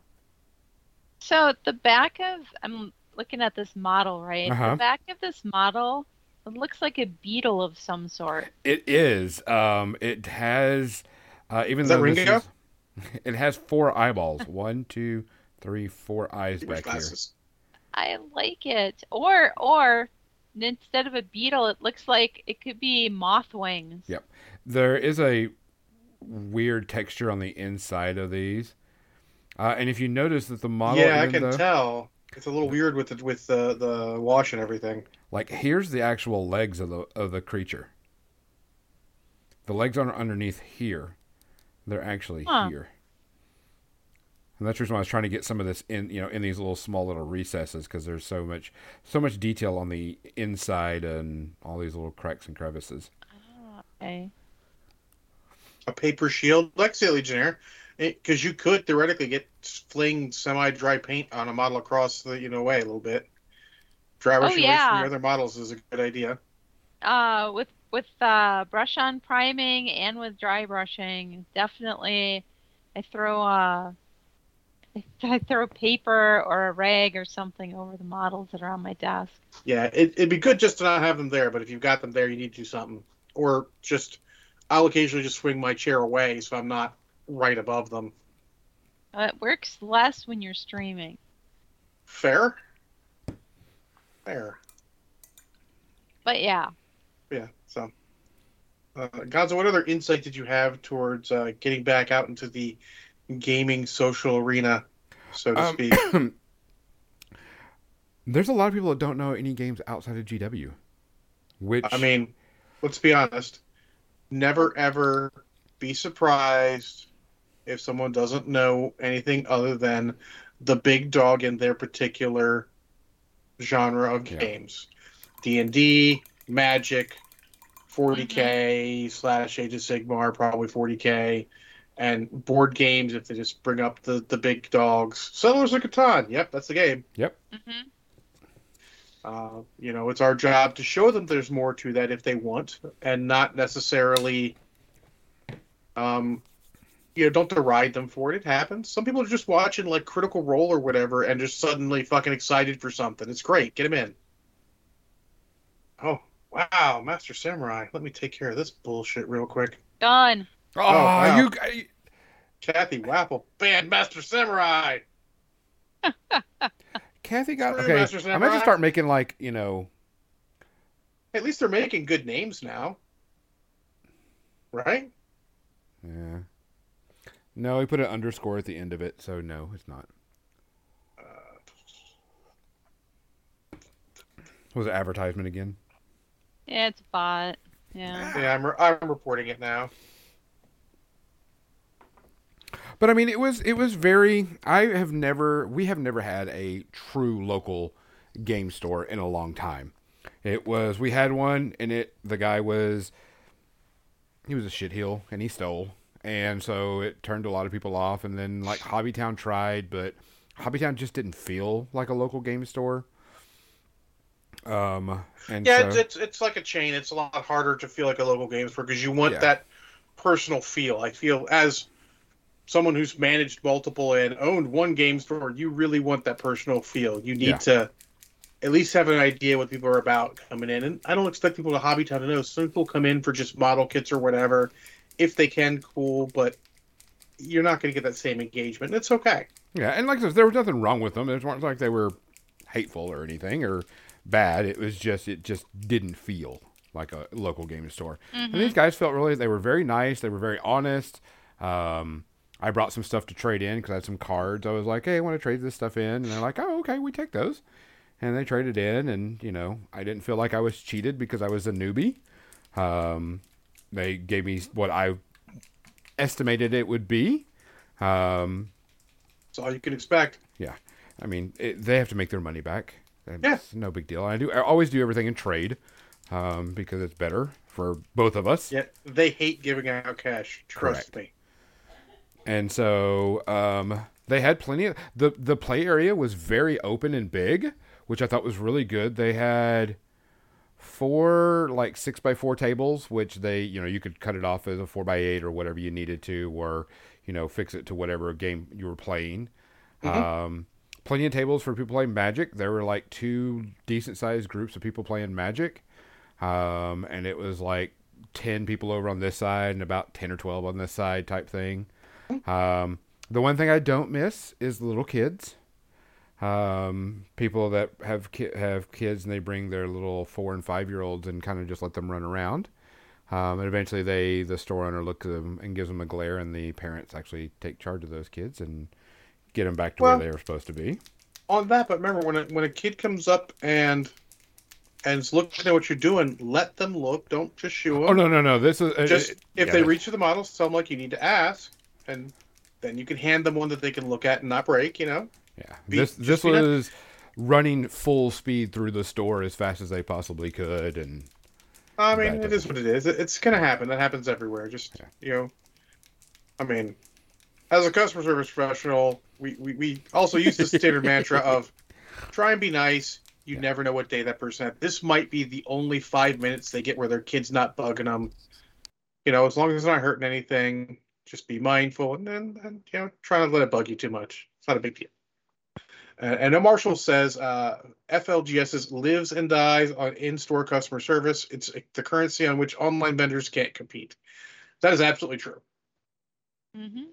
So the back of I'm looking at this model, right? Uh-huh. The back of this model, it looks like a beetle of some sort. It is. Um, it has. Uh, even Is that though this Ringo? is- it has four eyeballs. One, two, three, four eyes He wears back here. I like it. Or or instead of a beetle, it looks like it could be moth wings. Yep. There is a weird texture on the inside of these, uh, and if you notice that the model, Yeah, I can though- tell. It's a little weird with the with the, the wash and everything. like here's the actual legs of the of the creature. The legs aren't underneath here. They're actually Huh. here. And that's the reason why I was trying to get some of this in, you know, in these little small little recesses because there's so much, so much detail on the inside and all these little cracks and crevices. Ah, okay. a paper shield, like Legionnaire, because you could theoretically get fling semi-dry paint on a model across the you know way a little bit. Dry Oh, away yeah. from your other models is a good idea. Uh, with with uh, brush on priming and with dry brushing, definitely, I throw uh, I throw paper or a rag or something over the models that are on my desk. Yeah, it, it'd be good just to not have them there, but if you've got them there, you need to do something, or just I'll occasionally just swing my chair away so I'm not right above them. Uh, it works less when you're streaming. Fair. Fair. But yeah, Yeah. So, uh, Gonzo, what other insight did you have towards uh, getting back out into the gaming social arena, so to Um, speak? There's a lot of people that don't know any games outside of GW, which I mean, let's be honest. Never ever be surprised if someone doesn't know anything other than the big dog in their particular genre of Yeah. games. D and D, Magic, 40k slash Age of Sigmar, probably 40k, and board games if they just bring up the the big dogs. Settlers of Catan, yep, that's the game. hmm Uh, you know, it's our job to show them there's more to that if they want, and not necessarily, um, you know, don't deride them for it. It happens. Some people are just watching like Critical Role or whatever, and just suddenly fucking excited for something. It's great. Get them in. Oh wow, Master Samurai. Let me take care of this bullshit real quick. done. oh, oh wow. you g- Kathy Wapple banned Master Samurai. Kathy got Screw okay. Master I'm gonna start making like you know At least they're making good names now, right? Yeah. No, he put an underscore at the end of it, so no, it's not. Uh, What was it advertisement again? Yeah, it's a bot. Yeah. yeah, I'm, re- I'm reporting it now. But I mean, it was it was very. I have never. We have never had a true local game store in a long time. It was we had one, and it the guy was he was a shitheel, and he stole, and so it turned a lot of people off. And then like Hobbytown tried, but Hobbytown just didn't feel like a local game store. Um, and Yeah, so, it's, it's it's like a chain. It's a lot harder to feel like a local game store because you want Yeah. that personal feel. I feel as someone who's managed multiple and owned one game store, you really want that personal feel. You need Yeah. to at least have an idea what people are about coming in. And I don't expect people to Hobbytown to know. Some people come in for just model kits or whatever. If they can, cool, but you're not going to get that same engagement. It's okay. yeah, and like I said, there was nothing wrong with them. It wasn't like they were hateful or anything or bad. It was just it just didn't feel like a local game store. And these guys felt really they were very nice. They were very honest. Um, I brought some stuff to trade in because I had some cards. I was like, hey, I want to trade this stuff in, and they're like, oh, okay, we take those. And they traded in, and you know, I didn't feel like I was cheated because I was a newbie. Um, they gave me what I estimated it would be. Um, That's all you can expect. yeah, I mean, it, they have to make their money back. It's Yeah. no big deal. I do. I always do everything in trade um, because it's better for both of us. Yet they hate giving out cash. Trust Correct. me. And so um, they had plenty of the the play area was very open and big, which I thought was really good. They had four like six by four tables, which they you know you could cut it off as a four by eight or whatever you needed to, or you know fix it to whatever game you were playing. Um, plenty of tables for people playing Magic. There were like two decent sized groups of people playing Magic, um, and it was like ten people over on this side and about ten or twelve on this side type thing. Um, the one thing I don't miss is the little kids. Um, people that have ki- have kids and they bring their little four and five year olds and kind of just let them run around. Um, and eventually, they the store owner looks at them and gives them a glare, and the parents actually take charge of those kids and get them back to Well- where they were supposed to be. on that, but remember when a, when a kid comes up and and is looking at what you're doing, let them look. Don't just shoo them. Oh no no no! This is uh, Just uh, if yeah, they reach for the models, tell them like you need to ask, and then you can hand them one that they can look at and not break. You know. Yeah, Be- this this was running full speed through the store as fast as they possibly could, and I mean, it is what it is. It- It's gonna happen. That happens everywhere. Just Yeah. you know, I mean, as a customer service professional, we we, we also use the standard mantra of try and be nice. You Yeah. never know what day that person had. This might be the only five minutes they get where their kid's not bugging them. You know, as long as it's not hurting anything, just be mindful and then and, you know try not to let it bug you too much. It's not a big deal. And then Marshall says uh, FLGS lives and dies on in-store customer service. It's the currency on which online vendors can't compete. That is absolutely true. hmm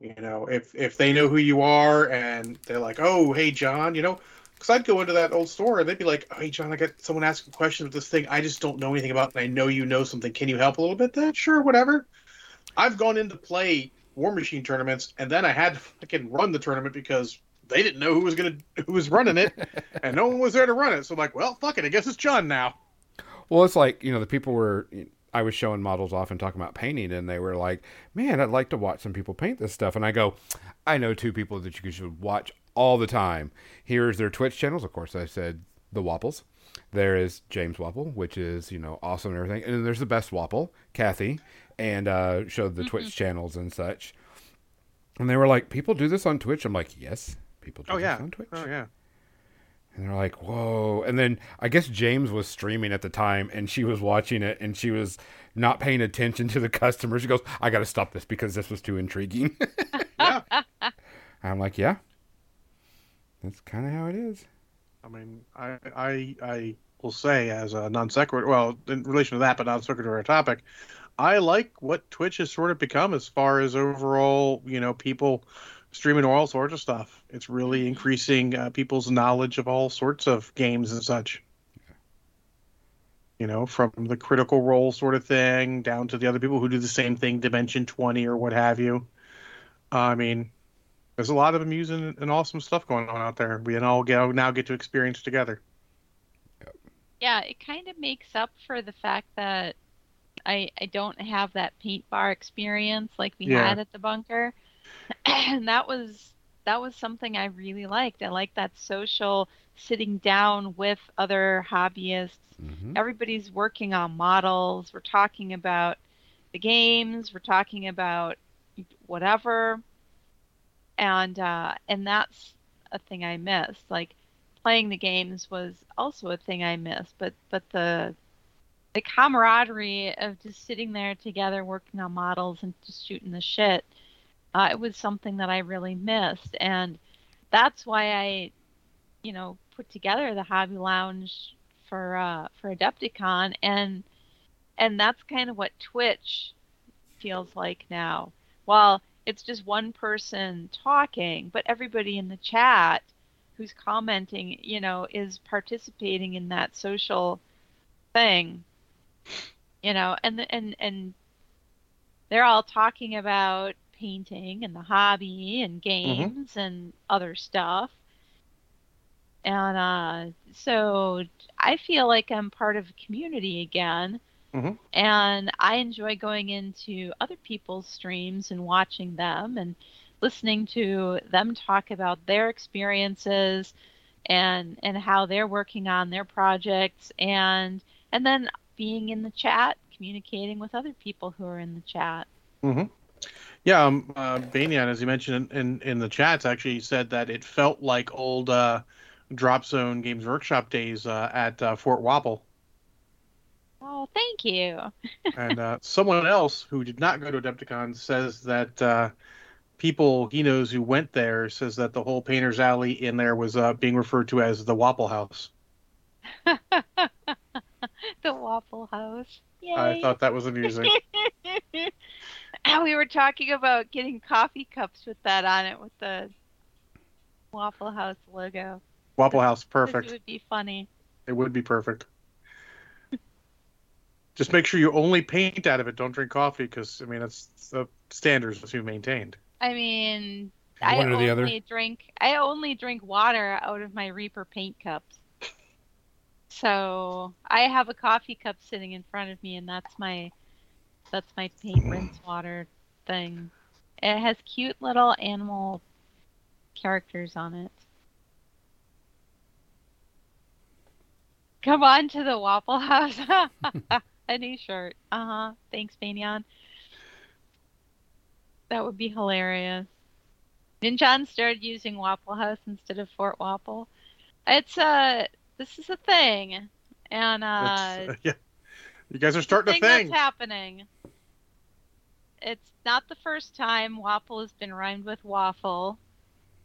You know, if if they know who you are and they're like, "Oh, hey John," you know, because I'd go into that old store and they'd be like, "Hey John, I got someone asking questions with this thing I just don't know anything about, and I know you know something. Can you help a little bit?" Then sure, whatever. I've gone into play Warmachine tournaments, and then I had to fucking run the tournament because they didn't know who was gonna who was running it, and no one was there to run it. So I'm like, well, fuck it, I guess it's John now. Well, it's like you know the people were. I was showing models off and talking about painting, and they were like, "Man, I'd like to watch some people paint this stuff." And I go, "I know two people that you should watch all the time. Here's their Twitch channels. Of course, I said the Wapples. There is James Wapple, which is you know awesome and everything, and then there's the best Wapple, Kathy, and uh, showed the Twitch channels and such. And they were like, "People do this on Twitch." I'm like, "Yes, people oh, do Oh yeah, on Twitch." oh yeah. And they're like, whoa. And then I guess James was streaming at the time and she was watching it and she was not paying attention to the customers. She goes, I got to stop this because this was too intriguing. Yeah. I'm like, yeah. That's kind of how it is. I mean, I I I will say as a non sequitur, well, in relation to that, but non sequitur topic, I like what Twitch has sort of become as far as overall, you know, people streaming all sorts of stuff. It's really increasing uh, people's knowledge of all sorts of games and such. You know, from the critical role sort of thing down to the other people who do the same thing, Dimension 20 or what have you. I mean, there's a lot of amusing and awesome stuff going on out there. We can all get now get to experience together. Yeah, it kind of makes up for the fact that I I don't have that paint bar experience like we Yeah. had at the bunker. And that was that was something I really liked. I like that social sitting down with other hobbyists. hmm Everybody's working on models. We're talking about the games. We're talking about whatever. And uh, and that's a thing I missed. Like playing the games was also a thing I missed, but but the the camaraderie of just sitting there together working on models and just shooting the shit, uh, it was something that I really missed, and that's why I, you know, put together the Hobby Lounge for uh, for Adepticon, and and that's kind of what Twitch feels like now. While it's just one person talking, but everybody in the chat who's commenting, you know, is participating in that social thing. You know, and and and they're all talking about painting and the hobby and games mm-hmm. and other stuff. And uh, so I feel like I'm part of a community again. Mm-hmm. And I enjoy going into other people's streams and watching them and listening to them talk about their experiences and and how they're working on their projects and and then being in the chat communicating with other people who are in the chat mm-hmm. Yeah um, uh, Banyan, as you mentioned in, in, the chats actually said that it felt like old uh, drop zone games workshop days uh, at uh, fort wapple oh thank you and uh, someone else who did not go to adepticon says that uh, people he knows who went there says that the whole painter's alley in there was uh, being referred to as the Waffle House. the Waffle House. Yay. I thought that was amusing. and we were talking about getting coffee cups with that on it with the Waffle House logo. Waffle House, perfect. It would be funny. It would be perfect. Just make sure you only paint out of it. Don't drink coffee because I mean that's the standards that you maintained. I mean, I only other. drink I only drink water out of my Reaper paint cups. So I have a coffee cup sitting in front of me, and that's my that's my paint rinse water thing. It has cute little animal characters on it. Come on to the Waffle House. a new shirt. Uh huh. Thanks, Banyan. That would be hilarious. Ninjan started using Waffle House instead of Fort Waffle. It's uh this is a thing. And uh, uh yeah. You guys are starting a thing. That's happening. It's not the first time Wapple has been rhymed with waffle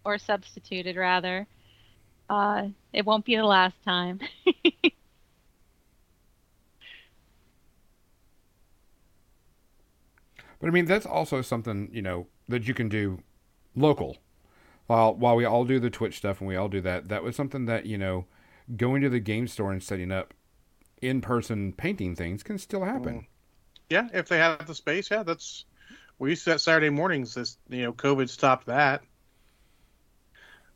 or substituted rather. Uh it won't be the last time. But I mean, that's also something you know that you can do local. While while we all do the Twitch stuff and we all do that, that was something that you know going to the game store and setting up in person painting things can still happen. Yeah, if they have the space, yeah, that's we used to Saturday mornings. This you know, COVID stopped that.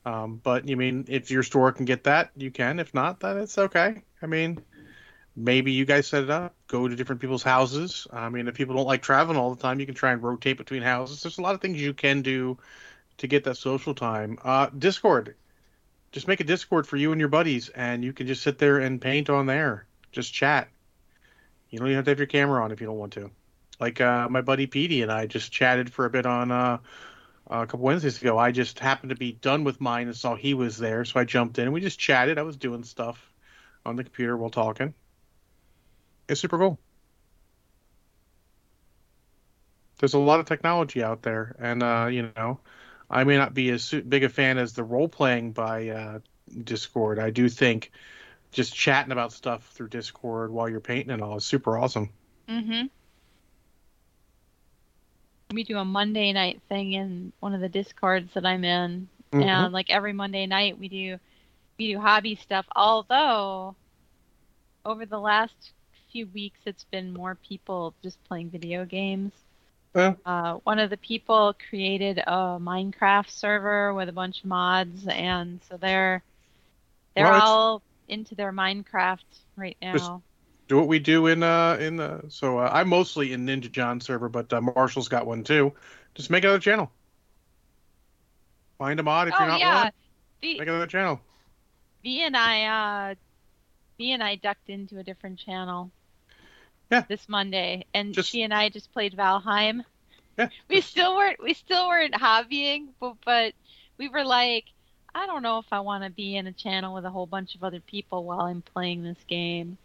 Um, but you mean if your store can get that, you can. If not, then it's okay. I mean, maybe you guys set it up go to different people's houses i mean if people don't like traveling all the time you can try and rotate between houses there's a lot of things you can do to get that social time uh, discord just make a discord for you and your buddies and you can just sit there and paint on there just chat you don't even have to have your camera on if you don't want to like uh, my buddy Petey and i just chatted for a bit on uh, a couple wednesdays ago i just happened to be done with mine and saw he was there so i jumped in and we just chatted i was doing stuff on the computer while talking It's super cool. There's a lot of technology out there, and uh, you know, I may not be as big a fan as the role playing by uh, Discord. I do think just chatting about stuff through Discord while you're painting and all is super awesome. Mm-hmm. We do a Monday night thing in one of the Discords that I'm in, mm-hmm. and like every Monday night we do we do hobby stuff. Although over the last few weeks, it's been more people just playing video games. Yeah. Uh, one of the people created a Minecraft server with a bunch of mods, and so they're they're well, all into their Minecraft right now. Just do what we do in uh in the so uh, I'm mostly in Ninja John server, but uh, Marshall's got one too. Just make another channel. Find a mod if oh, you're not yeah. one. The, make another channel. V and I uh V and I ducked into a different channel. Yeah. This Monday, and just, she and I just played Valheim. Yeah. We still weren't we still weren't hobbying, but but we were like, I don't know if I want to be in a channel with a whole bunch of other people while I'm playing this game.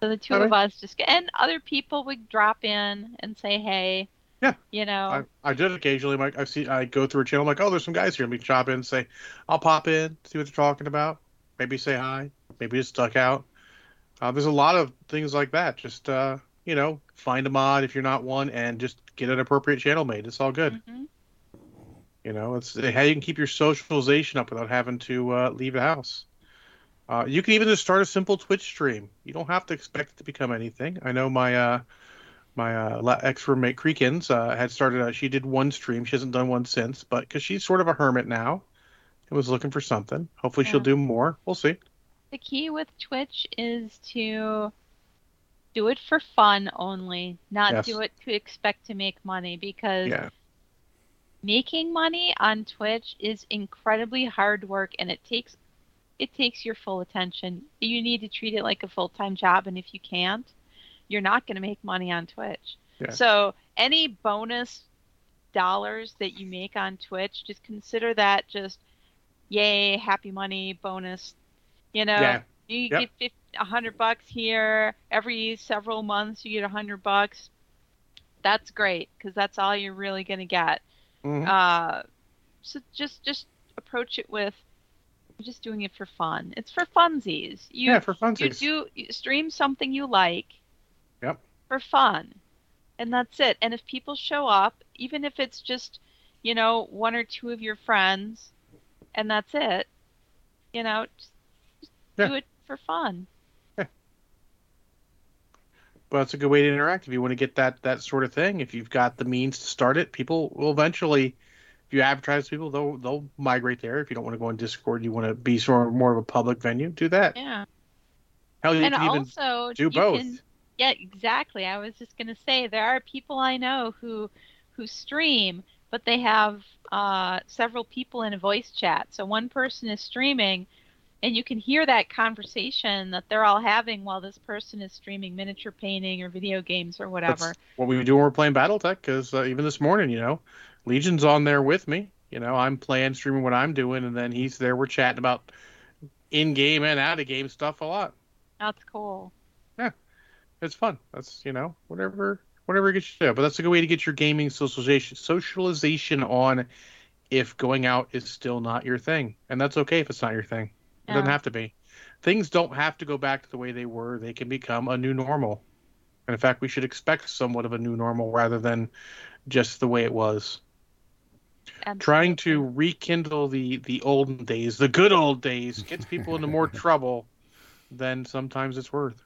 So the two All of us just and other people would drop in and say hey. Yeah. You know. I, I did occasionally. Like I see, I go through a channel. I'm like, oh, there's some guys here. Let me chop in, and say, I'll pop in, see what they're talking about. Maybe say hi. Maybe just duck out. Uh, there's a lot of things like that. Just uh, you know, find a mod if you're not one, and just get an appropriate channel made. It's all good. Mhm. You know, it's how you can keep your socialization up without having to uh, leave the house. Uh, you can even just start a simple Twitch stream. You don't have to expect it to become anything. I know my uh, my uh, ex roommate Creekins uh, had started. A, she did one stream. She hasn't done one since, but because she's sort of a hermit now, and was looking for something. Hopefully, she'll do more. We'll see. The key with Twitch is to do it for fun only, not Yes. do it to expect to make money because Yeah, making money on Twitch is incredibly hard work and it takes it takes your full attention. You need to treat it like a full-time job and if you can't, you're not going to make money on Twitch. Yeah. So, any bonus dollars that you make on Twitch, just consider that just yay, happy money bonus. You know, Yeah. you Yep. get 50, 100 bucks here every several months you get 100 bucks. That's great because that's all you're really going to get. Mhm. Uh, so just just approach it with just doing it for fun. It's for funsies. You yeah, for funsies. you do you stream something you like. Yep. For fun, and that's it. And if people show up, even if it's just you know one or two of your friends, and that's it, you know, just, just Yeah. do it for fun. Well, it's a good way to interact if you want to get that that sort of thing. If you've got the means to start it, people will eventually. If you advertise to people, they'll they'll migrate there. If you don't want to go on Discord, you want to be sort of more of a public venue, do that. Yeah. Hell, you and can even also do you both. can- yeah, exactly. I was just gonna say there are people I know who who stream, but they have uh, several people in a voice chat. So one person is streaming, and you can hear that conversation that they're all having while this person is streaming miniature painting or video games or whatever. That's what we do when we're playing BattleTech. Because uh, even this morning, you know, Legion's on there with me. You know, I'm playing, streaming what I'm doing, and then he's there. We're chatting about in-game and out-of-game stuff a lot. That's cool. Yeah, it's fun. That's you know whatever whatever gets you. there. But that's a good way to get your gaming socialization socialization on. If going out is still not your thing, and that's okay if it's not your thing. It doesn't have to be. Things don't have to go back to the way they were. They can become a new normal. And in fact, we should expect somewhat of a new normal rather than just the way it was. Trying to rekindle the the olden days, the good old days, gets people into more trouble than sometimes it's worth.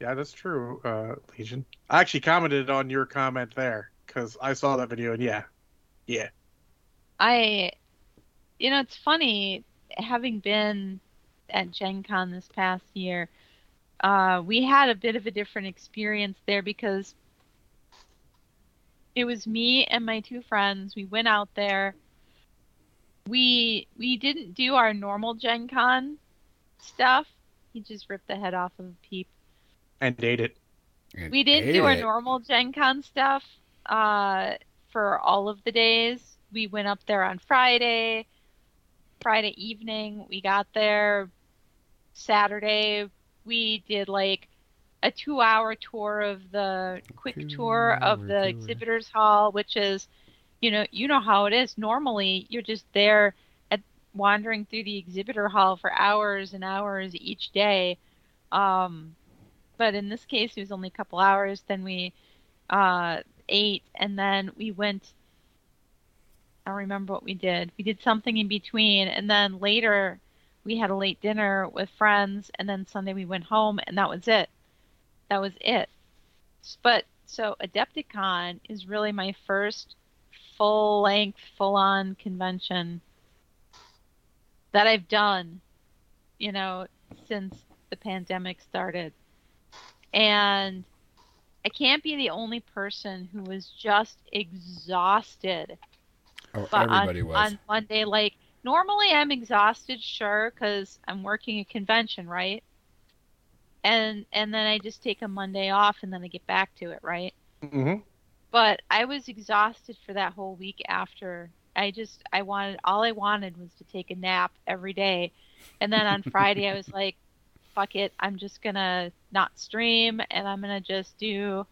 yeah, that's true, uh, Legion. I actually commented on your comment there because I saw that video and yeah, yeah, I, you know, it's funny having been at Gen Con this past year. Uh, we had a bit of a different experience there because it was me and my two friends. We went out there. We we didn't do our normal Gen Con stuff. He just ripped the head off of a peep. and ate it. And We didn't ate do our it. normal Gen Con stuff uh, for all of the days. We went up there on Friday, Friday evening. We got there Saturday. We did like a two hour tour of the quick tour of the tour. exhibitors hall, which is, you know, you know how it is. Normally, you're just there at wandering through the exhibitor hall for hours and hours each day. Um, but in this case, it was only a couple hours. Then we uh, ate, and then we went. Don't remember what we did. We did something in between, and then later we had a late dinner with friends, and then Sunday we went home, and that was it. That was it. But so Adepticon is really my first full length, full on convention that I've done, you know, since the pandemic started. And I can't be the only person who was just exhausted Oh, but everybody on, was. on Monday, like normally I'm exhausted, sure, because I'm working a convention, right? And and then I just take a Monday off and then I get back to it, right? hmm But I was exhausted for that whole week after. I just I wanted all I wanted was to take a nap every day. And then on Friday I was like, fuck it, I'm just gonna not stream and I'm gonna just do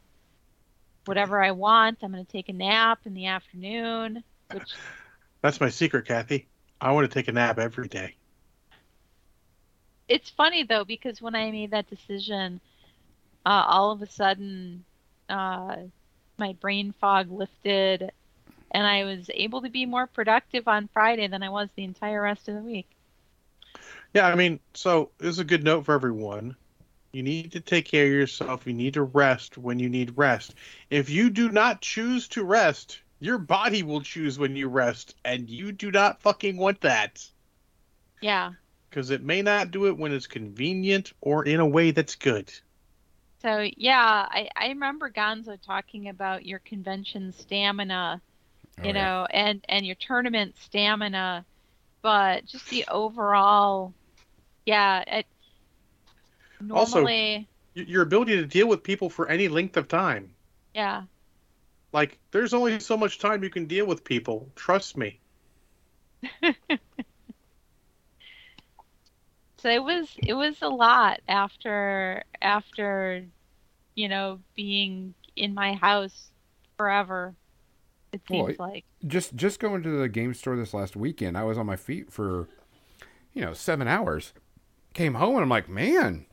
whatever I want. I'm gonna take a nap in the afternoon, which That's my secret, Kathy. I want to take a nap every day. it's funny though because when I made that decision, uh, all of a sudden, uh, my brain fog lifted, and I was able to be more productive on Friday than I was the entire rest of the week. Yeah, I mean, so this is a good note for everyone. You need to take care of yourself. You need to rest when you need rest. If you do not choose to rest, your body will choose when you rest, and you do not fucking want that. Yeah. Because it may not do it when it's convenient or in a way that's good. So yeah, I, I remember Gonzo talking about your convention stamina, Oh, you yeah. know, and and your tournament stamina, but just the overall, yeah. It, Also- normally, Y- Your ability to deal with people for any length of time. yeah. Like, there's only so much time you can deal with people. Trust me. So it was it was a lot after after you know being in my house forever. It Well, seems it- like Just just going to the game store this last weekend, I was on my feet for, you know, seven hours. Came home and I'm like, man,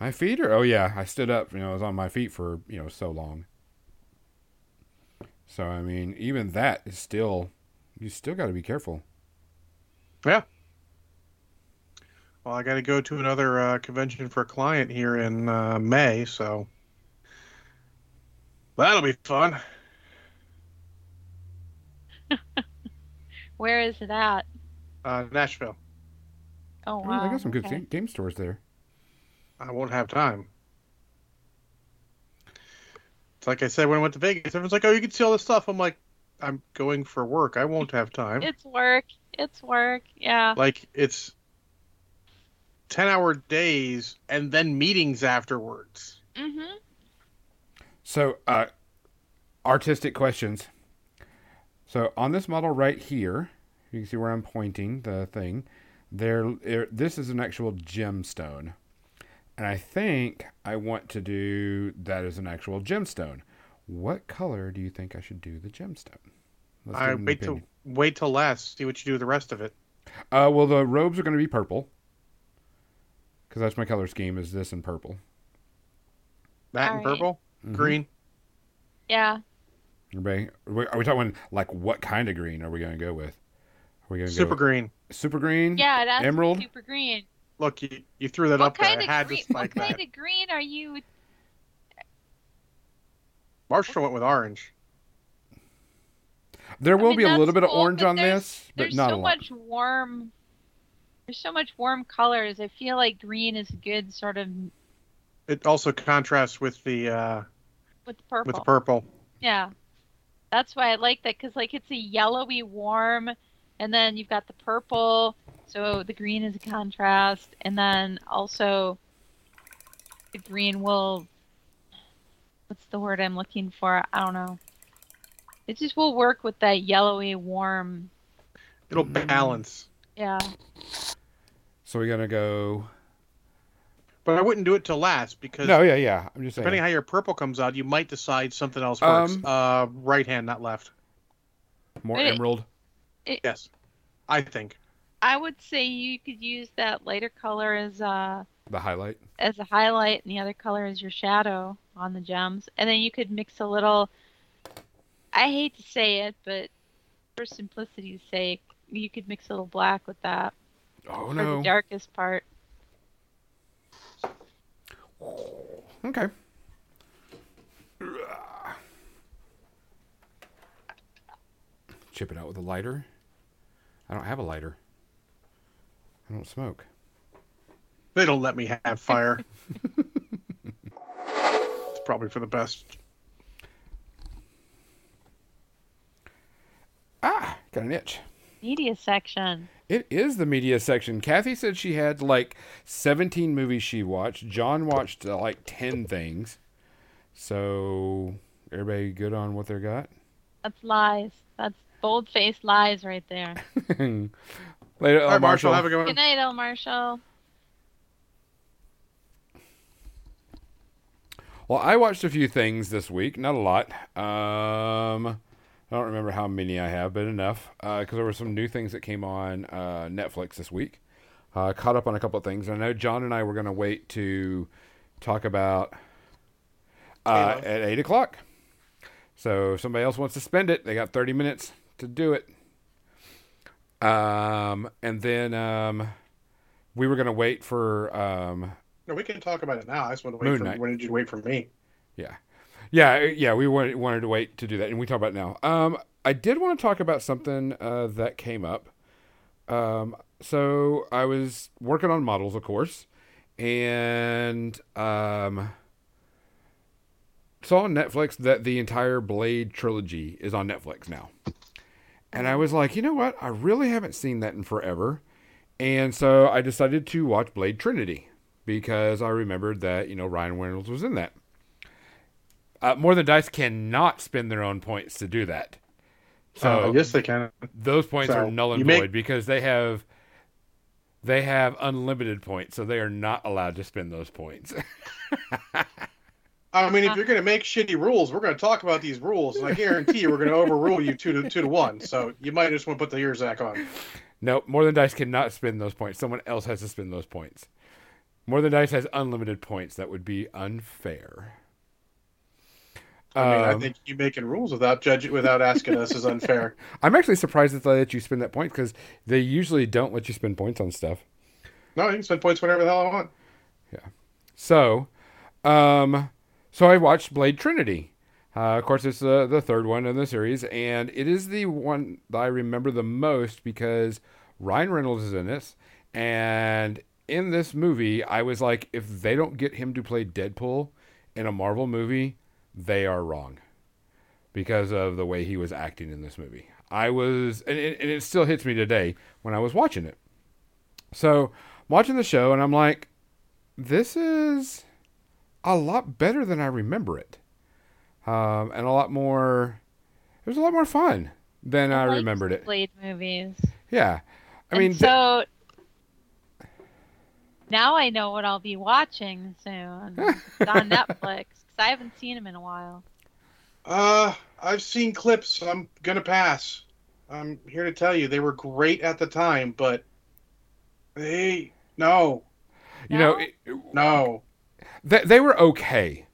my feet are. Oh yeah, I stood up. You know, I was on my feet for you know so long. So I mean, even that is still, you still got to be careful. Yeah. Well, I got to go to another uh, convention for a client here in uh, May, so that'll be fun. where is that? Uh, Nashville. Oh I, mean, wow. I got some good okay. game, game stores there. I won't have time. It's like I said when I went to Vegas. Everyone's like, "Oh, you can see all this stuff." I'm like, "I'm going for work. I won't have time." It's work. It's work. Yeah. like it's ten-hour days and then meetings afterwards. Mhm. So, uh, artistic questions. So on this model right here, you can see where I'm pointing the thing. There, there this is an actual gemstone, and I think I want to do that as an actual gemstone. What color do you think I should do the gemstone? Let's I get an wait till wait till last. See what you do with the rest of it. Uh, well, the robes are going to be purple because that's my color scheme. Is this in purple? That and Alright. purple, Mhm. green. Yeah. Everybody, are we, are we talking like what kind of green are we going to go with? Are we going to Super go green. super green? Yeah. That's Emerald? super green. Look, you, you threw that What up there. kind I had green? to What spike kind of green are you? Marshall went with orange. There I will mean, be a little bit of cool, orange on there's- this, but There's not so a lot. much warm. There's so much warm colors. I feel like green is a good sort of It also contrasts with the uh, with the purple. with the purple. Yeah, that's why I like that because like it's a yellowy warm, and then you've got the purple, so the green is a contrast, and then also the green will. What's the word I'm looking for? I don't know. It just will work with that yellowy warm. It'll Mm. balance. Yeah. So we're gonna go. But I wouldn't do it till last because No, yeah, yeah. I'm just saying. depending how your purple comes out, you might decide something else works. Um, uh, right hand, not left. More Wait. emerald. Yes, I think. I would say you could use that lighter color as a The highlight. as a highlight, and the other color is your shadow on the gems, and then you could mix a little. I hate to say it, but for simplicity's sake, you could mix a little black with that Oh for no. the darkest part. Okay. Chip it out with a lighter. I don't have a lighter. I don't smoke. They don't let me have fire. it's probably for the best. Ah, got an itch. Media section. It is the media section. Kathy said she had like 17 movies she watched. John watched uh, like 10 things. So Everybody good on what they got? That's lies. That's bold faced lies right there. Later, All uh, right, Marshall, Marshall. have a good one. Good night, El Marshall. Well, I watched a few things this week, not a lot. Um, I don't remember how many I have, but enough because there were some new things that came on uh, Netflix this week. Uh, caught up on a couple of things. I know John and I were going to wait to talk about uh, at eight o'clock. So if somebody else wants to spend it, they got thirty minutes to do it. Um, and then um, we were going to wait for um, No, we can talk about it now. I just want to Moon wait for Knight. when did you wait for me? Yeah, yeah, yeah. We wanted wanted to wait to do that, and we talk about it now. Um, I did want to talk about something uh, that came up. Um, so I was working on models, of course, and um, saw on Netflix that the entire Blade trilogy is on Netflix now. And I was like, you know what? I really haven't seen that in forever. And so I decided to watch Blade Trinity because I remembered that, you know, Ryan Reynolds was in that. Uh, More Than Dice cannot spend their own points to do that. So Uh, yes, they can. those points So, are null and void make- because they have they have unlimited points, so they are not allowed to spend those points. I mean, if you're going to make shitty rules, we're going to talk about these rules, and I guarantee you, we're going to overrule you two to two to one. So you might just want to put the ears back on. no, More Than Dice cannot spend those points. Someone else has to spend those points. More Than Dice has unlimited points. That would be unfair. I mean, I Um, think you making rules without judging, without asking us is unfair. I'm actually surprised that they let you spend that point because they usually don't let you spend points on stuff. No, you can spend points whenever the hell I want. Yeah. So, um, so I watched Blade Trinity. Uh, of course, it's the the third one in the series, and it is the one that I remember the most because Ryan Reynolds is in this, and in this movie, I was like, if they don't get him to play Deadpool in a Marvel movie, they are wrong because of the way he was acting in this movie. I was, and it, and it still hits me today when I was watching it. So, watching the show, and I'm like, this is a lot better than I remember it, um, and a lot more. It was a lot more fun than I, liked remembered it. Blade movies. Yeah, I And mean, th- so now I know what I'll be watching soon. It's on Netflix because I haven't seen them in a while. Uh, I've seen clips. I'm gonna pass. I'm here to tell you they were great at the time, but they no, you know, it- no. They, they were okay.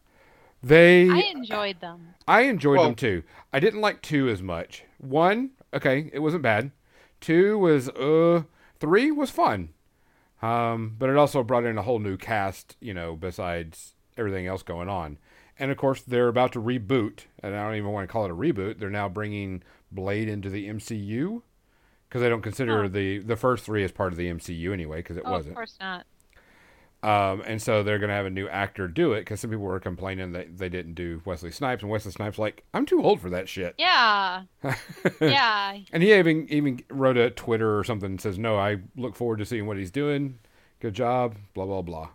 They, I enjoyed them. I enjoyed Well- them too. I didn't like two as much. One, okay, it wasn't bad. Two was uh, three was fun. Um, but it also brought in a whole new cast, you know, besides everything else going on. And of course, they're about to reboot, and I don't even want to call it a reboot. They're now bringing Blade into the MCU because they don't consider Oh. the the first three as part of the MCU anyway, because it Oh, wasn't. of course not. Um, and so they're going to have a new actor do it because some people were complaining that they didn't do Wesley Snipes, and Wesley Snipes like, I'm too old for that shit. Yeah, yeah. And he even even wrote a Twitter or something and says, "No, I look forward to seeing what he's doing. Good job." Blah blah blah.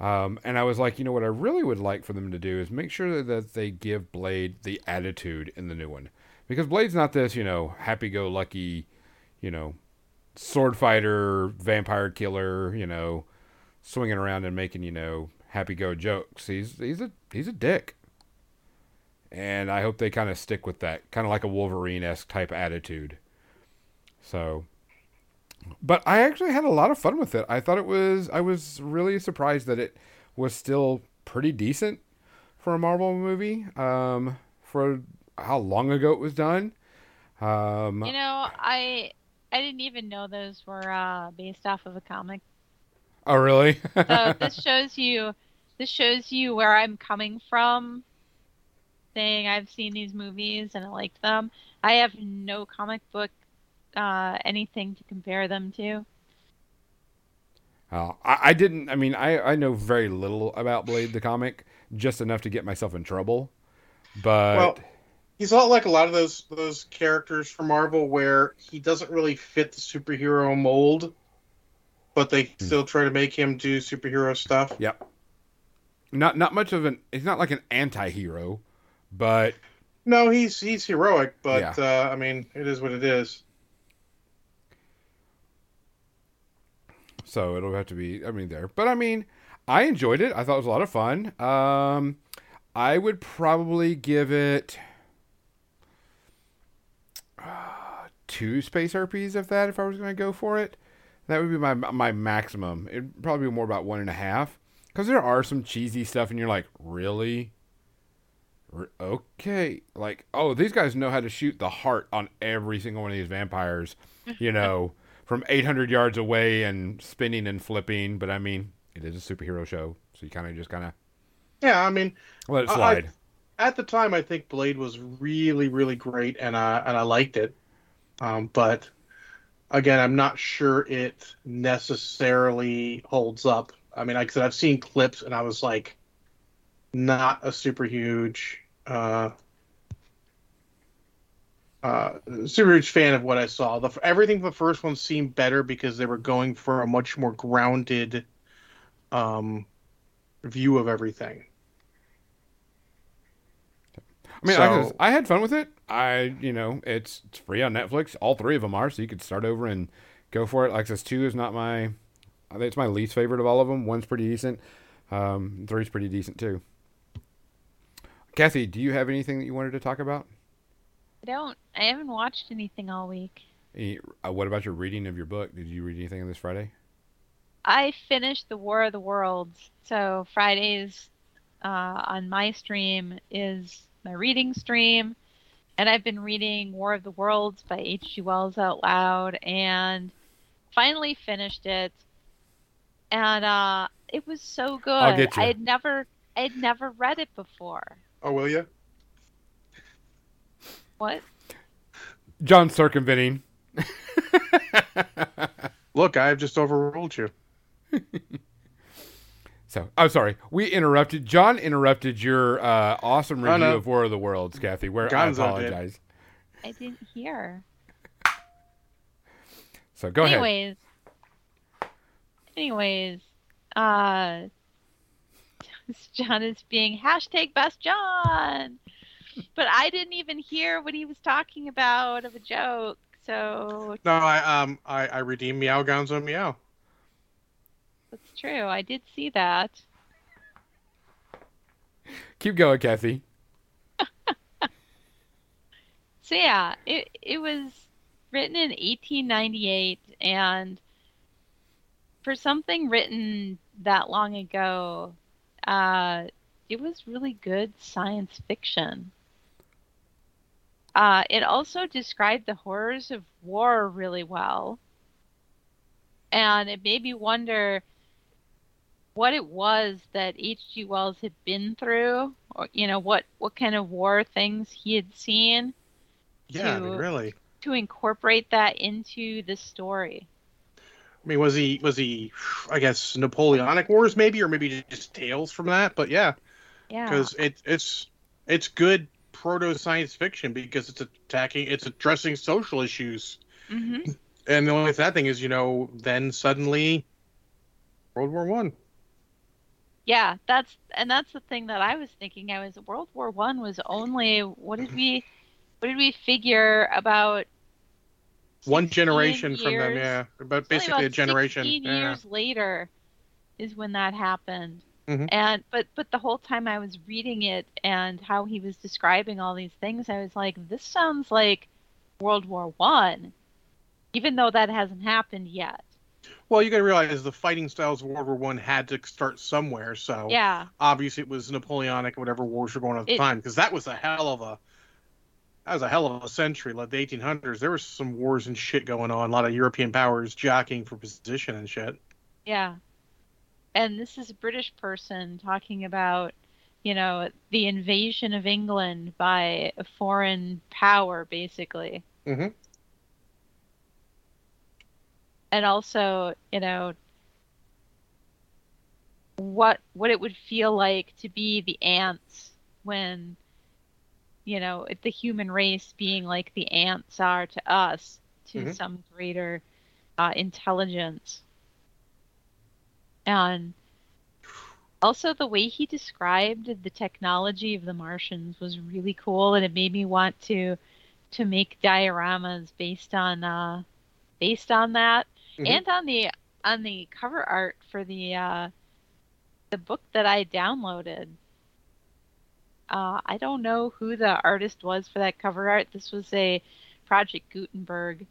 Um, and I was like, you know what, I really would like for them to do is make sure that they give Blade the attitude in the new one, because Blade's not this, you know, happy-go-lucky, you know, sword fighter, vampire killer, you know, swinging around and making you know happy-go jokes. He's he's a he's a dick and I hope they kind of stick with that, kind of like a Wolverine esque type attitude. So, but I actually had a lot of fun with it. I thought it was, I was really surprised that it was still pretty decent for a Marvel movie, um, for how long ago it was done. Um, You know, I I didn't even know those were uh, based off of a comic. Oh, really? So this shows you this shows you where I'm coming from. Saying I've seen these movies and I liked them. I have no comic book uh, anything to compare them to. Uh, I, I didn't. I mean, I, I know very little about Blade the comic, just enough to get myself in trouble. But Well, he's a lot like a lot of those those characters from Marvel, where he doesn't really fit the superhero mold, but they still try to make him do superhero stuff. Yep. Not not much of an. He's not like an anti-hero, but No, he's he's heroic, but Yeah. uh, I mean, it is what it is. so it'll have to be. I mean, there. But I mean, I enjoyed it. I thought it was a lot of fun. Um, I would probably give it uh, two space RPs of that if I was going to go for it. That would be my my maximum. It'd probably be more about one and a half because there are some cheesy stuff, and you're like, really. R- Okay, like oh, these guys know how to shoot the heart on every single one of these vampires, you know, from 800 yards away and spinning and flipping. But I mean, it is a superhero show, so you kind of just kind of Yeah, I mean, let it I- I- slide. at the time, I think Blade was really, really great, and I and I liked it. Um, but again, I'm not sure it necessarily holds up. I mean, like I said, I've seen clips, and I was like, not a super huge, uh, uh, super huge fan of what I saw. The everything the first one seemed better because they were going for a much more grounded, um, view of everything. I mean, like I, so- said, I had fun with it. I, you know, it's it's free on Netflix. All three of them are, so you could start over and go for it. Like I says, two is not my, I think it's my least favorite of all of them. One's pretty decent. Um, three's pretty decent too. Kathy, do you have anything that you wanted to talk about? I don't. I haven't watched anything all week. Any, uh, what about your reading of your book? Did you read anything on this Friday? I finished the War of the Worlds, so Fridays uh, on my stream is my reading stream, and I've been reading War of the Worlds by H.G. Wells out loud, and finally finished it, and uh, it was so good. I'll get you. I had never, I had never read it before. Oh, will you? What? John circumventing. Look, I've just overruled you. So I'm sorry, we interrupted. John interrupted your uh, awesome review of War of the Worlds, Kathy. Where Gonzo I did. apologize. I didn't hear. So go ahead. anyways, anyways, uh, John is being hashtag best John, but I didn't even hear what he was talking about of a joke. So No, I um I, I redeemed Meow Gonzo Meow. That's true. I did see that. Keep going, Kathy. So yeah, it it was written in 1898, and for something written that long ago, uh, it was really good science fiction. Uh, it also described the horrors of war really well, and it made me wonder what it was that H.G. Wells had been through, or you know what what kind of war things he had seen Yeah, I mean, really. to incorporate that into the story. I mean, was he was he? I guess Napoleonic Wars, maybe, or maybe just tales from that. But yeah, Yeah. because it it's it's good proto science fiction because it's attacking, it's addressing social issues. hmm And the only sad thing is, you know, then suddenly World War One. Yeah, that's and that's the thing that I was thinking. I was World War One was only what did we what did we figure about One 16 generation from them, yeah, but basically a generation. 16 Yeah. years later is when that happened. Mhm. And but but the whole time I was reading it and how he was describing all these things, I was like, this sounds like World War One, even though that hasn't happened yet. Well, you got to realize the fighting styles of World War One had to start somewhere. So Yeah, obviously it was Napoleonic or whatever wars were going on at the time because that was a hell of a that was a hell of a century like the 1800s there was some wars and shit going on a lot of european powers jockeying for position and shit Yeah. And this is a British person talking about, you know, the invasion of England by a foreign power, basically. Mhm. And also, you know, what what it would feel like to be the ants when, you know, the human race being like the ants are to us, to Mhm. some greater uh, intelligence. And Also, the way he described the technology of the Martians was really cool, and it made me want to to make dioramas based on uh, based on that, Mhm. and on the on the cover art for the uh, the book that I downloaded. Uh, I don't know who the artist was for that cover art. This was a Project Gutenberg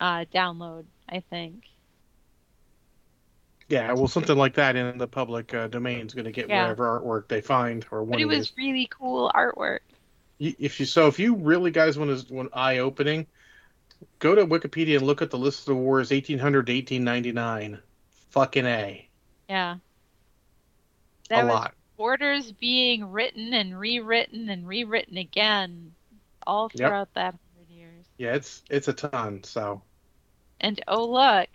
uh, download, I think. Yeah, well, something like that in the public uh, domain is going to get Yeah. whatever artwork they find or But it was really cool artwork. If you so, if you really guys want to want eye opening, go to Wikipedia and look at the list of the wars 1800 to 1899. Fucking a, Yeah. a That was lot. orders being written and rewritten and rewritten again all Yep. throughout that hundred years. Yeah, it's it's a ton. So And oh look.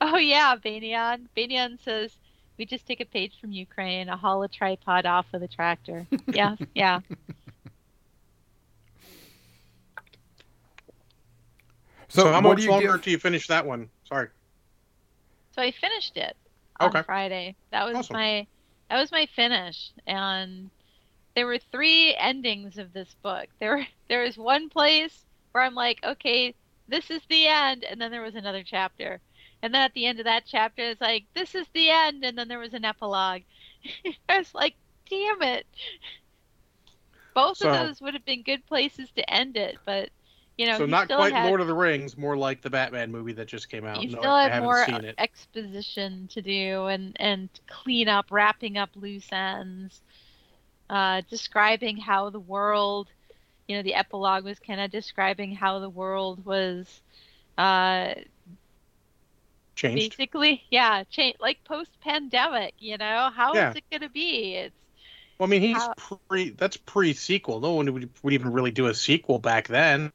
Oh yeah, Banyan. Banyan says we just take a page from Ukraine, a haul a tripod off with a tractor. Yeah, yeah. So, so, how much do you longer do? till you finish that one? Sorry. So I finished it on Okay. Friday. That was Awesome. my that was my finish. And there were three endings of this book. There were there was one place where I'm like, okay, this is the end, and then there was another chapter. And then at the end of that chapter it's like, this is the end, and then there was an epilogue. I was like, damn it. Both So- of those would have been good places to end it, but you know, so you not quite had, Lord of the Rings, more like the Batman movie that just came out. you no, still haven't more seen it. exposition to do and and clean up wrapping up loose ends uh describing how the world you know the epilogue was kind of describing how the world was uh Changed. basically yeah change like post pandemic you know how is Yeah. it going to be it's Well, I mean, he's how- pre. That's pre-sequel. No one would, would even really do a sequel back then,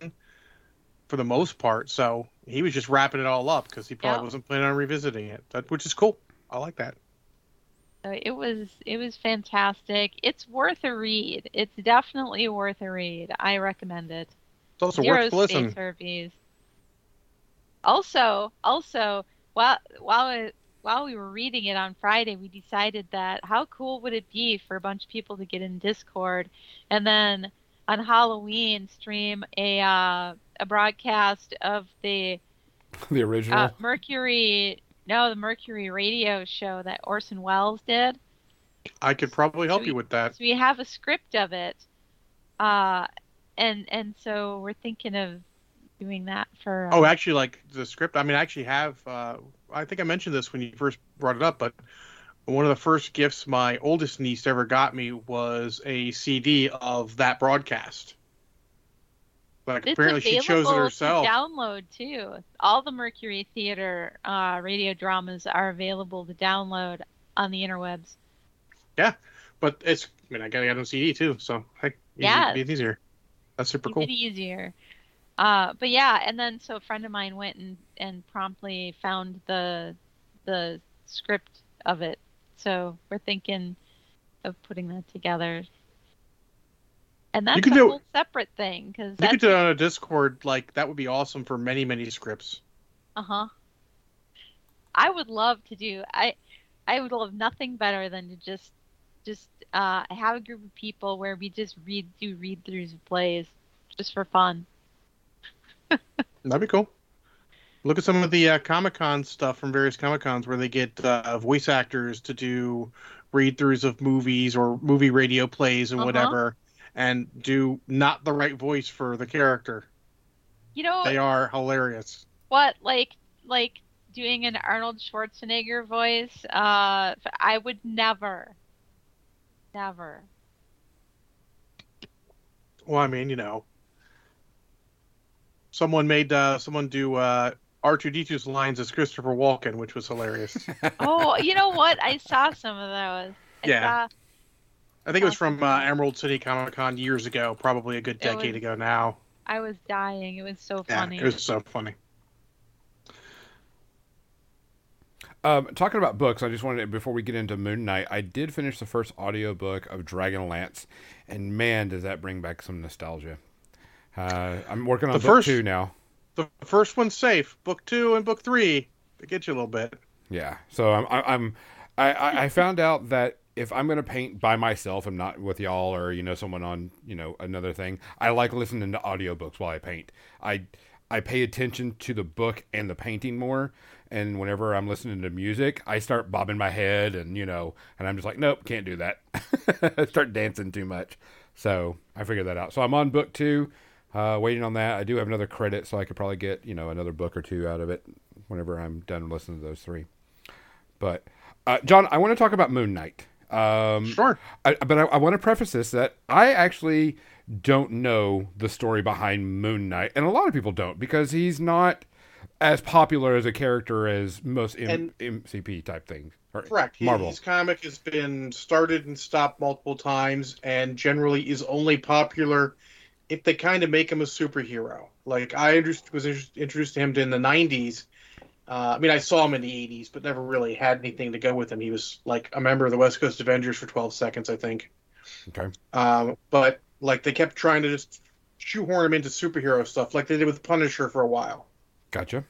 for the most part. So he was just wrapping it all up because he probably Yeah. wasn't planning on revisiting it. That, which is cool. I like that. so it was it was fantastic it's worth a read it's definitely worth a read i recommend it It's also Zero worth listen. herpes. Also, also, while while it, while we were reading it on Friday, we decided that how cool would it be for a bunch of people to get in Discord, and then on Halloween stream a uh, a broadcast of the the original? uh, Mercury no the Mercury radio show that Orson Welles did. I could probably help So you with that. So we have a script of it, uh, and and so we're thinking of doing that for. Oh, uh, actually, like the script. I mean, I actually have. Uh, I think I mentioned this when you first brought it up, but one of the first gifts my oldest niece ever got me was a CD of that broadcast. Like It's apparently she chose it herself. To download too. All the Mercury Theater uh, radio dramas are available to download on the interwebs. Yeah, but it's. I mean, I got it on CD too, so heck, Yeah. it's easier. That's super cool. easier. Uh, but yeah, and then so a friend of mine went and, and promptly found the the script of it. So we're thinking of putting that together. And that's you could a do- whole separate thing because You could do it on a Discord. Like that would be awesome for many, many scripts. Uh huh. I would love to do. I I would love nothing better than to just just uh, have a group of people where we just read do read throughs of plays just for fun. That'd be cool. Look at some of the uh, Comic Con stuff from various Comic Cons where they get uh, voice actors to do read throughs of movies or movie radio plays and Uh-huh. whatever, and do not the right voice for the character. You know They are hilarious. what? Like like doing an Arnold Schwarzenegger voice. Uh, I would never, never. Well, I mean, you know, someone made uh, someone do uh, R2D2's lines as Christopher Walken, which was hilarious. Oh, you know what? I saw some of those. I Yeah. saw- I think it was from uh, Emerald City Comic Con years ago, probably a good decade was- ago now. I was dying. It was so Yeah, funny. it was so funny. Um, talking about books, I just wanted to, before we get into Moon Knight, I did finish the first audiobook of Dragonlance, and man, does that bring back some nostalgia. Uh, I'm working on The book first- two now. The first one's safe. Book two and book three, they get you a little bit. Yeah, so I'm, I'm, I, I, found out that if I'm gonna paint by myself, I'm not with y'all or you know someone on you know another thing. I like listening to audiobooks while I paint. I I pay attention to the book and the painting more. And whenever I'm listening to music, I start bobbing my head and you know, and I'm just like, nope, can't do that. I start dancing too much. So I figured that out. So I'm on book two, uh, waiting on that. I do have another credit, so I could probably get you know another book or two out of it whenever I'm done listening to those three. But uh, John, I want to talk about Moon Knight. Um, Sure. I, but I, I want to preface this that I actually don't know the story behind Moon Knight, and a lot of people don't because he's not as popular as a character as most M- MCP type things. Or Correct. He- Marvel. His comic has been started and stopped multiple times, and generally is only popular if they kind of make him a superhero. Like I was introduced- to him in the '90s. Uh, I mean, I saw him in the '80s, but never really had anything to go with him. He was like a member of the West Coast Avengers for 12 seconds, I think. Okay. Um, but like they kept trying to just shoehorn him into superhero stuff, like they did with Punisher for a while. Gotcha.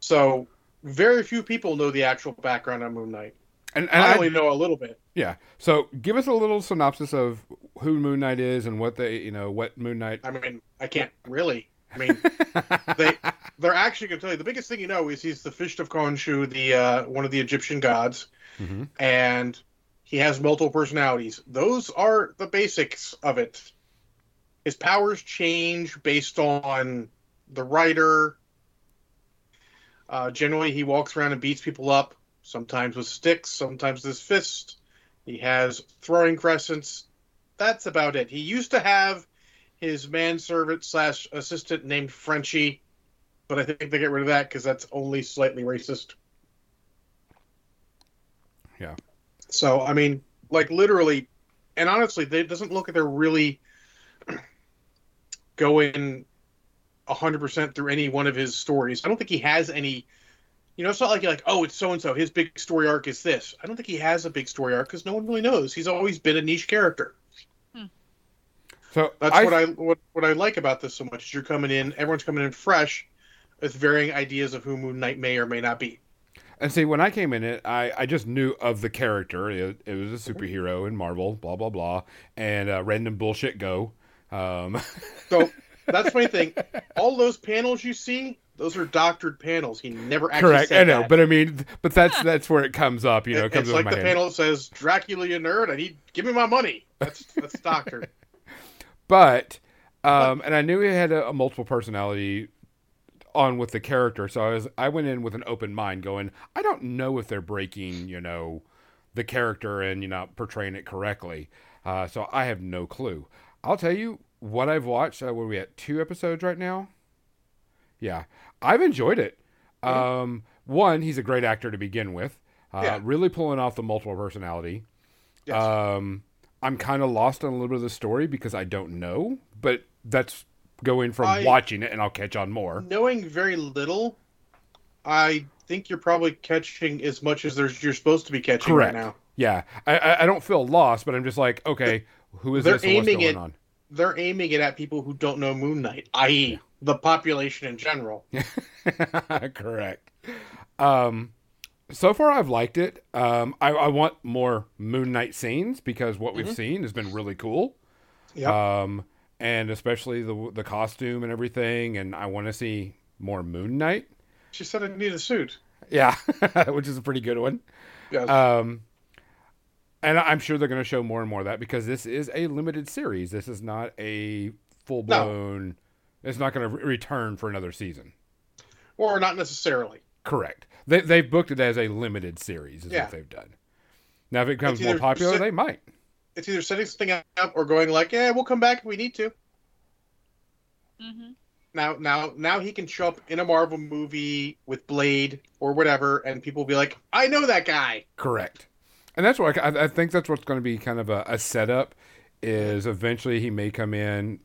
So very few people know the actual background on Moon Knight. And, and I I, only know a little bit. yeah. So give us a little synopsis of who Moon Knight is and what they, you know, what Moon Knight. I mean, I can't really. I mean, they they're actually going to tell you the biggest thing you know is he's the Fist of Khonshu, the uh, one of the Egyptian gods, hmm and he has multiple personalities. Those are the basics of it. His powers change based on the writer. Uh, generally, he walks around and beats people up, sometimes with sticks, sometimes with his fist. He has throwing crescents. That's about it. He used to have his manservant slash assistant named Frenchie, but I think they get rid of that because that's only slightly racist. Yeah. So I mean, like literally, and honestly, it doesn't look like they're really going hundred percent through any one of his stories. I don't think he has any. You know, it's not like you're like, oh, it's so and so. His big story arc is this. I don't think he has a big story arc because no one really knows. He's always been a niche character. So That's I, what I what, what I like about this so much. Is you're coming in, everyone's coming in fresh, with varying ideas of who Moon Knight may or may not be. And see, when I came in it, I, I just knew of the character. It, it was a superhero in Marvel, blah blah blah, and uh, random bullshit go. Um, So that's the funny thing. All those panels you see, those are doctored panels. He never actually correct, said I know, that. but I mean, but that's that's where it comes up. You know, it It- comes it's up in like my the head. panel says Dracula, you nerd. I need give me my money. That's that's doctored. But um, and I knew he had a, a multiple personality on with the character, so I was I went in with an open mind, going, I don't know if they're breaking, you know, the character and you know portraying it correctly. Uh, so I have no clue. I'll tell you what I've watched. Uh, where we at two episodes right now? Yeah, I've enjoyed it. Um, one, he's a great actor to begin with. Uh, Yeah. Really pulling off the multiple personality. Yes. Um, I'm kind of lost on a little bit of the story because I don't know, but that's going from I- watching it, and I'll catch on more. Knowing very little, I think you're probably catching as much as there's you're supposed to be catching Correct. right now. Yeah, I, I, I don't feel lost, but I'm just like, okay, who is They're this? and what's aiming going it- on? They're aiming it at people who don't know Moon Knight, i.e., the population in general. Correct. Um, so far, I've liked it. Um, I, I want more Moon Knight scenes because what we've Mhm. seen has been really cool. Yeah. Um, and especially the the costume and everything, and I want to see more Moon Knight. She said I need a suit. Yeah, which is a pretty good one. Yes. Um, and I'm sure they're going to show more and more of that because this is a limited series. This is not a full blown. No. It's not going to re- return for another season. or not necessarily. Correct. They they've booked it as a limited series. Is Yeah. what they've done. Now, if it becomes more popular, sit- they might. It's either setting something up or going like, "Yeah, we'll come back if we need to." Mm-hmm. Now, now, now he can show up in a Marvel movie with Blade or whatever, and people will be like, "I know that guy." Correct. And that's what I, I think that's what's going to be kind of a, a setup. Is eventually he may come in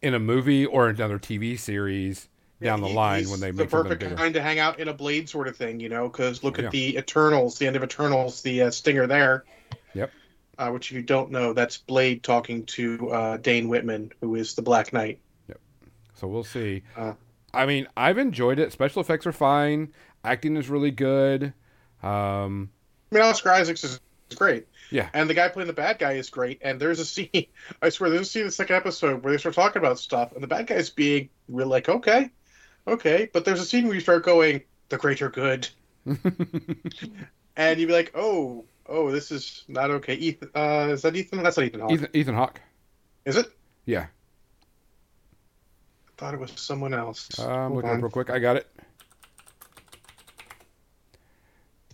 in a movie or another TV series down the He- line when they the make the perfect kind to hang out in a Blade sort of thing, you know. Because look Yeah. at the Eternals, the end of Eternals, the uh, stinger there. Yep. Uh, which, if you don't know, that's Blade talking to uh, Dane Whitman, who is the Black Knight. Yep. So we'll see. Uh, I mean, I've enjoyed it. Special effects are fine. Acting is really good. Um, mean, Oscar Isaacs is, great. Yeah. And the guy playing the bad guy is great. And there's a scene, I swear, there's a scene in the second episode where they start talking about stuff, and the bad guy's being real like, okay, okay. But there's a scene where you start going, the greater good. and you'd be like, oh, oh, this is not okay. Ethan, uh, is that Ethan? That's not Ethan Hawke. Ethan, Ethan Hawke. Is it? Yeah. I thought it was someone else. Um, Hold look up on. real quick. I got it.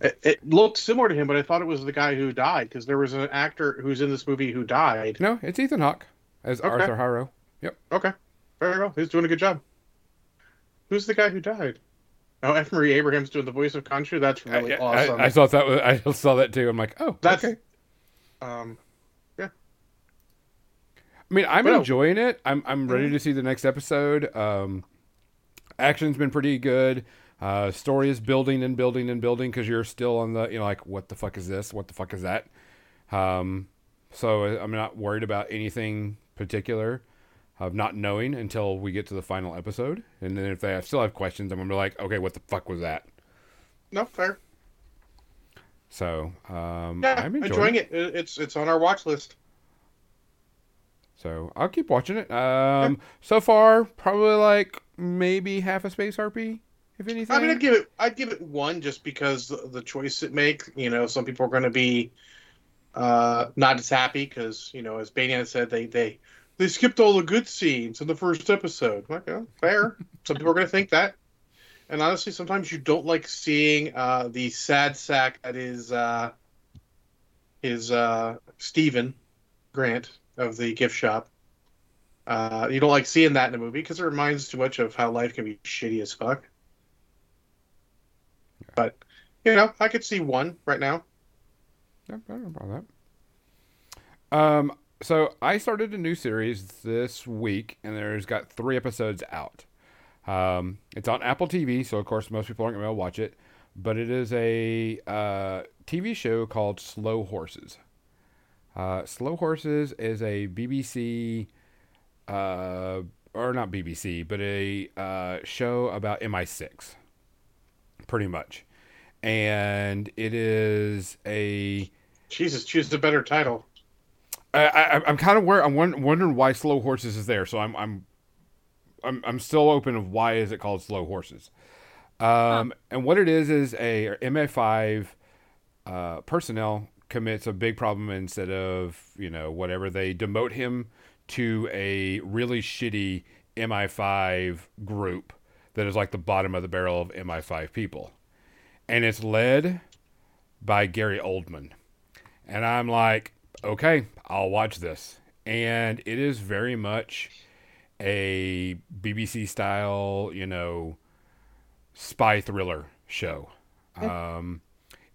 It, it looked similar to him, but I thought it was the guy who died because there was an actor who's in this movie who died. No, it's Ethan Hawke as Okay. Arthur Harrow. Yep. Okay, very well. He's doing a good job. Who's the guy who died? Oh, F. Murray Abraham's doing the voice of Khonshu. That's really I, awesome. I, I thought that was, I saw that too. I'm like, oh, That's- okay. um, yeah. I mean, I'm But no. enjoying it. I'm I'm ready Mhm. to see the next episode. Um, action's been pretty good. Uh, story is building and building and building because you're still on the you know like what the fuck is this? What the fuck is that? Um, so uh, I'm not worried about anything particular of not knowing until we get to the final episode. And then if they still have questions, I'm gonna be like, okay, what the fuck was that? no, fair. So um, Yeah, I'm enjoying, enjoying it. it. It- It's it's on our watch list. So I'll keep watching it. Um, so far probably like maybe half a space RP, if anything. I mean, I'd give it I'd give it one just because the, choice it makes. You know, some people are going to be uh, not as happy because you know, as Banyan said, they they they skipped all the good scenes in the first episode. Like, oh, fair. some people are going to think that. And honestly, sometimes you don't like seeing uh, the sad sack that is uh, is uh, Stephen Grant of the gift shop. Uh, you don't like seeing that in a movie because it reminds too much of how life can be shitty as fuck. But you know, I could see one right now. Yeah, I don't know that. Um, so I started a new series this week, and there's got three episodes out. Um, it's on Apple TV, so of course most people aren't able to watch it, but it is a uh, TV show called Slow Horses. Uh, Slow Horses is a BBC, uh, or not BBC, but a uh, show about MI6, pretty much, and it is a Jesus, choose a better title. I, I, I'm kind of where I'm wondering why Slow Horses is there. So I'm I'm I'm I'm still open of why is it called Slow Horses. Um, and what it is is a MI5 uh, personnel commits a big problem instead of you know whatever they demote him to a really shitty MI5 group that is like the bottom of the barrel of MI5 people, and it's led by Gary Oldman, and I'm like, okay, I'll watch this, and it is very much a BBC style, you know, spy thriller show. Um,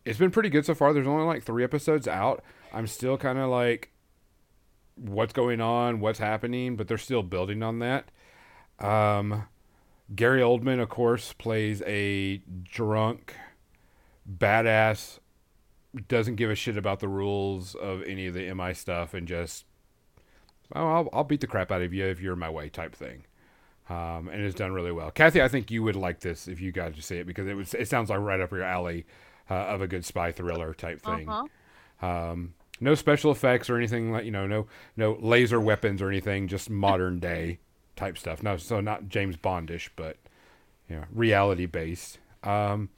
it's been pretty good so far. There's only like three episodes out. I'm still kind of like, what's going on? What's happening? But they're still building on that. Um, Gary Oldman, of course, plays a drunk, badass, doesn't give a shit about the rules of any of the MI stuff and just, oh, I'll, I'll beat the crap out of you if you're in my way type thing um, and it's done really well. Kathy, I think you would like this if you got to see it because it was it sounds like right up your alley uh, of a good spy thriller type thing. Uh-huh. Um, no special effects or anything like you know, no no laser weapons or anything, just modern day type stuff. No, so not James Bondish, but you know, reality based. Um,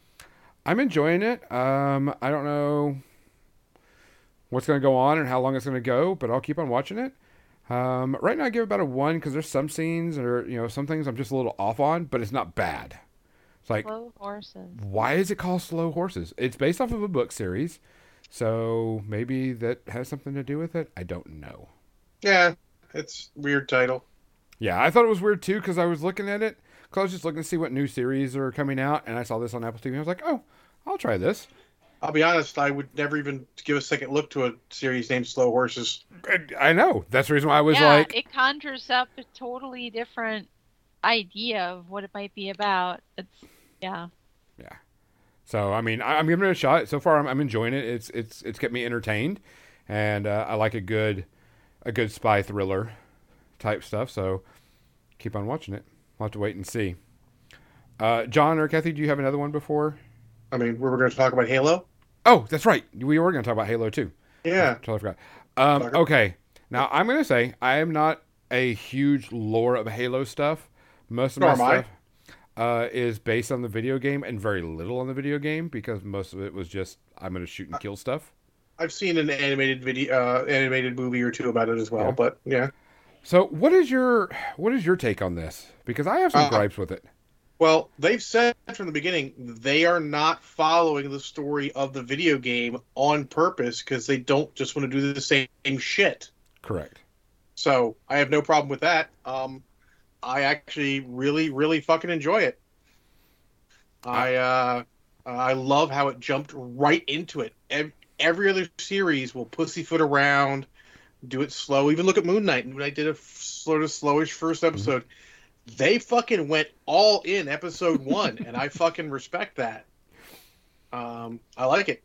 I'm enjoying it. Um, I don't know what's going to go on and how long it's going to go, but I'll keep on watching it. Um, right now, I give it about a one because there's some scenes or you know some things I'm just a little off on, but it's not bad. It's like Slow horses. why is it called Slow Horses? It's based off of a book series, so maybe that has something to do with it. I don't know. Yeah, it's weird title. Yeah, I thought it was weird too because I was looking at it because I was just looking to see what new series are coming out, and I saw this on Apple TV. I was like, oh, I'll try this. I'll be honest, I would never even give a second look to a series named Slow Horses. I know that's the reason why I was yeah, like, it conjures up a totally different idea of what it might be about. It's yeah. Yeah. So I mean, I, I'm giving it a shot. So far, I'm, I'm enjoying it. It's it's it's kept me entertained, and uh, I like a good a good spy thriller type stuff. So keep on watching it. I'll have to wait and see. Uh, John or Kathy, do you have another one before? I mean, we were going to talk about Halo. Oh, that's right. We were going to talk about Halo too. Yeah. Totally forgot. Um, okay, now I'm going to say I am not a huge lore of Halo stuff. Most of my Nor I. stuff uh, is based on the video game and very little on the video game because most of it was just I'm going to shoot and kill stuff. I've seen an animated video, uh, animated movie or two about it as well. Yeah. But yeah. So, what is your what is your take on this? Because I have some Uh, gripes with it. Well, they've said from the beginning they are not following the story of the video game on purpose because they don't just want to do the same shit. Correct. So I have no problem with that. Um, I actually really, really fucking enjoy it. I uh, I love how it jumped right into it. Every, every other series will pussyfoot around, do it slow. Even look at Moon Knight. Moon Knight did a f- sort of slowish first episode. They fucking went all in episode one, and I fucking respect that. Um, I like it.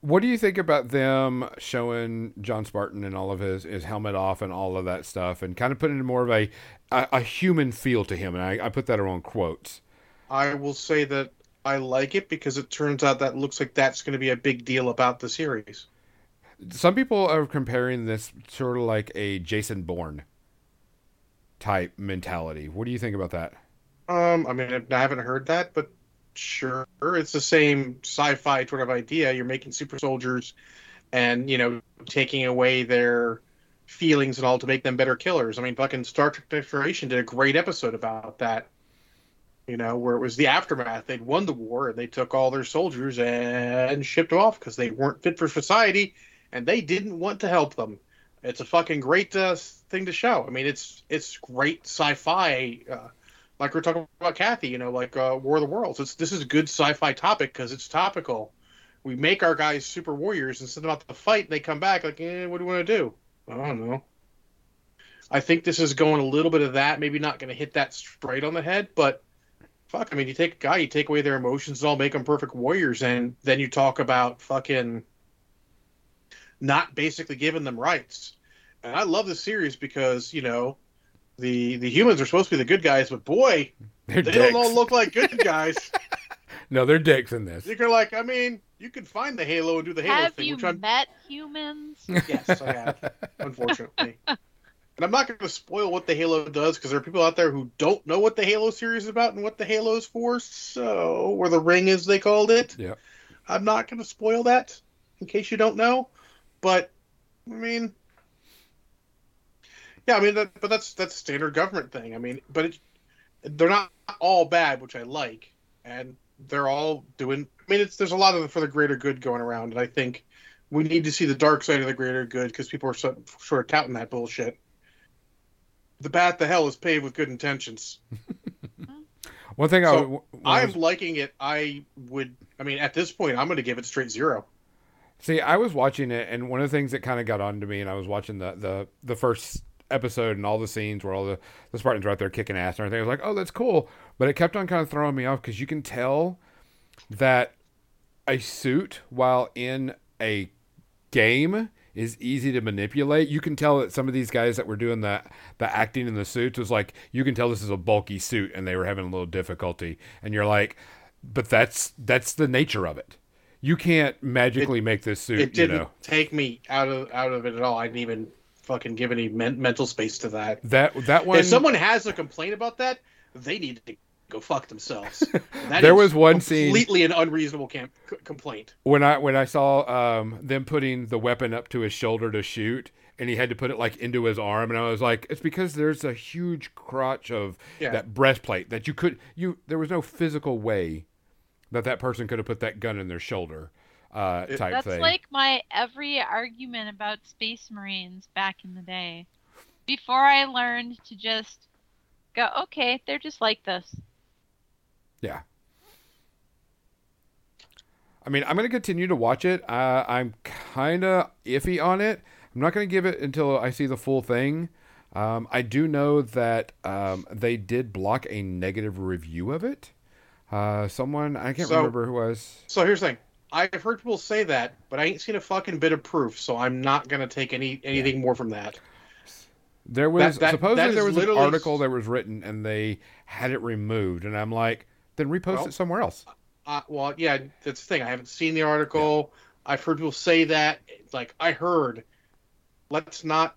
What do you think about them showing John Spartan and all of his, his helmet off and all of that stuff and kind of putting in more of a, a, a human feel to him? And I, I put that around quotes. I will say that I like it because it turns out that looks like that's going to be a big deal about the series. Some people are comparing this sort of like a Jason Bourne type mentality. What do you think about that? Um, I mean, I haven't heard that, but sure, it's the same sci-fi sort of idea. You're making super soldiers, and you know, taking away their feelings and all to make them better killers. I mean, fucking Star Trek Next Generation did a great episode about that. You know, where it was the aftermath. They'd won the war, and they took all their soldiers and shipped them off because they weren't fit for society, and they didn't want to help them. It's a fucking great uh, thing to show. I mean, it's it's great sci-fi. Uh, like we're talking about Kathy, you know, like uh, War of the Worlds. It's this is a good sci-fi topic because it's topical. We make our guys super warriors and send them out to fight, and they come back like, eh, what do you want to do? I don't know. I think this is going a little bit of that. Maybe not going to hit that straight on the head, but fuck. I mean, you take a guy, you take away their emotions, and all make them perfect warriors, and then you talk about fucking not basically giving them rights. And I love this series because you know the the humans are supposed to be the good guys, but boy, They're they dicks. don't all look like good guys. no, they're dicks in this. You're like, I mean, you could find the Halo and do the Halo Have thing, you which I'm met humans? yes, I have, unfortunately. And I'm not going to spoil what the Halo does because there are people out there who don't know what the Halo series is about and what the Halo is for. So, or the ring, as they called it. Yeah. I'm not going to spoil that in case you don't know. But I mean, yeah, I mean, that, but that's that's a standard government thing. I mean, but it, they're not all bad, which I like, and they're all doing. I mean, it's there's a lot of for the greater good going around, and I think we need to see the dark side of the greater good because people are so, sort of touting that bullshit. The path to hell is paved with good intentions. One thing so I, I'm liking it. I would. I mean, at this point, I'm going to give it straight zero. See, I was watching it, and one of the things that kind of got onto me, and I was watching the, the, the first episode and all the scenes where all the, the Spartans are out there kicking ass and everything. I was like, oh, that's cool. But it kept on kind of throwing me off because you can tell that a suit, while in a game, is easy to manipulate. You can tell that some of these guys that were doing the, the acting in the suits was like, you can tell this is a bulky suit and they were having a little difficulty. And you're like, but that's that's the nature of it. You can't magically make this suit, it didn't know. take me out of out of it at all. I didn't even fucking give any men- mental space to that. That that one if someone has a complaint about that, they need to go fuck themselves. That There is was one scene- completely an unreasonable cam- c- complaint. when I when I saw um, them putting the weapon up to his shoulder to shoot, and he had to put it like into his arm, and I was like, it's because there's a huge crotch of Yeah. that breastplate that you could you there was no physical way that that person could have put that gun in their shoulder uh, It- type That's thing. like my every argument about space marines back in the day. Before I learned to just go, okay, they're just like this. Yeah. I mean, I'm going to continue to watch it. Uh, I'm kind of iffy on it. I'm not going to give it until I see the full thing. Um, I do know that um, they did block a negative review of it. Uh, someone, I can't So- remember who was. So here's the thing. I've heard people say that, but I ain't seen a fucking bit of proof, so I'm not gonna take any anything more from that. There was that- that supposedly is there was an literally- article that was written and they had it removed, and I'm like, then repost Well, it somewhere else. uh, well, yeah, that's the thing. I haven't seen the article. I've heard people say that. Like, I heard, let's not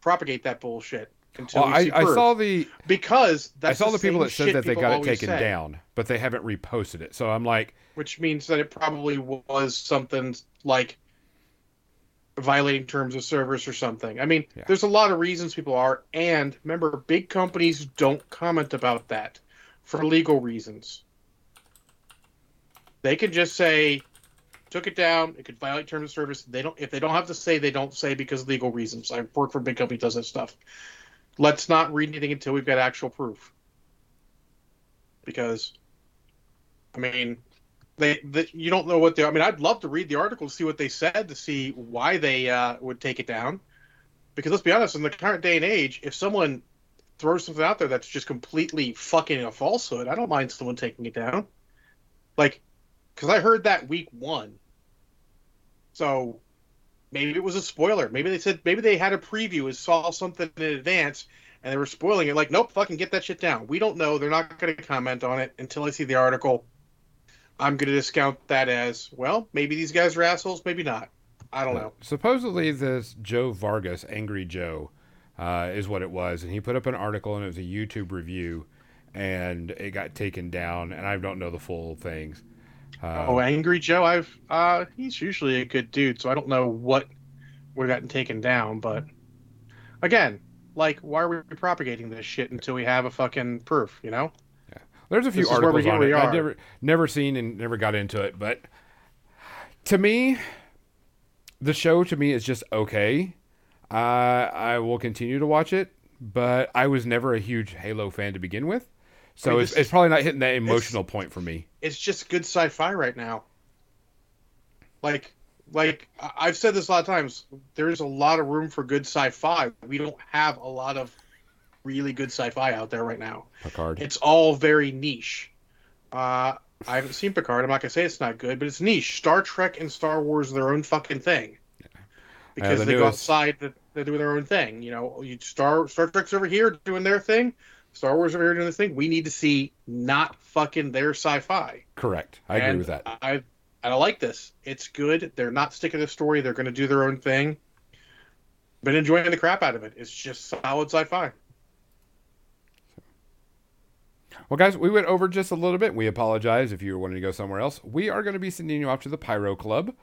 propagate that bullshit until Well, we I, I saw the because I saw the people that said that they got it taken say, down, but they haven't reposted it. So I'm like, which means that it probably was something like violating terms of service or something. I mean, Yeah. there's a lot of reasons people are, and remember, big companies don't comment about that for legal reasons. They can just say, took it down. It could violate terms of service. They don't. If they don't have to say, they don't say because of legal reasons. I work for a big company that does that stuff. Let's not read anything until we've got actual proof. Because, I mean, they, they you don't know what they. I mean, I'd love to read the article to see what they said to see why they uh, would take it down. Because let's be honest, in the current day and age, if someone throws something out there that's just completely fucking a falsehood, I don't mind someone taking it down. Like, because I heard that week one. So maybe it was a spoiler. Maybe they said maybe they had a preview and saw something in advance and they were spoiling it. Like, nope, fucking get that shit down. We don't know. They're not going to comment on it until I see the article. I'm going to discount that as well. Maybe these guys are assholes. Maybe not. I don't know. supposedly this Joe Vargas, Angry Joe, uh, is what it was, and he put up an article and it was a YouTube review, and it got taken down, and I don't know the full things. Uh, Oh, Angry Joe. I've uh, he's usually a good dude, so I don't know what would have gotten taken down. But again, like, why are we propagating this shit until we have a fucking proof? You know? Yeah. There's a few This articles we- on it. I've never never seen and never got into it, but to me, the show to me is just okay. Uh, I will continue to watch it, but I was never a huge Halo fan to begin with, so I mean, it's, this- it's probably not hitting that emotional point for me. It's just good sci-fi right now. Like, like I've said this a lot of times. There's a lot of room for good sci-fi. We don't have a lot of really good sci-fi out there right now. Picard. It's all very niche. Uh, I haven't seen Picard. I'm not gonna say it's not good, but it's niche. Star Trek and Star Wars are their own fucking thing. Because the they go newest- outside, to, they do their own thing. You know, you Star Star Trek's over here doing their thing. Star Wars are here doing this thing. We need to see not fucking their sci-fi. Correct. I agree with that. I I like this. It's good. They're not sticking to the story. They're going to do their own thing. Been enjoying the crap out of it. It's just solid sci-fi. Well, guys, we went over just a little bit. We apologize if you were wanting to go somewhere else. We are going to be sending you off to the Pyro Club.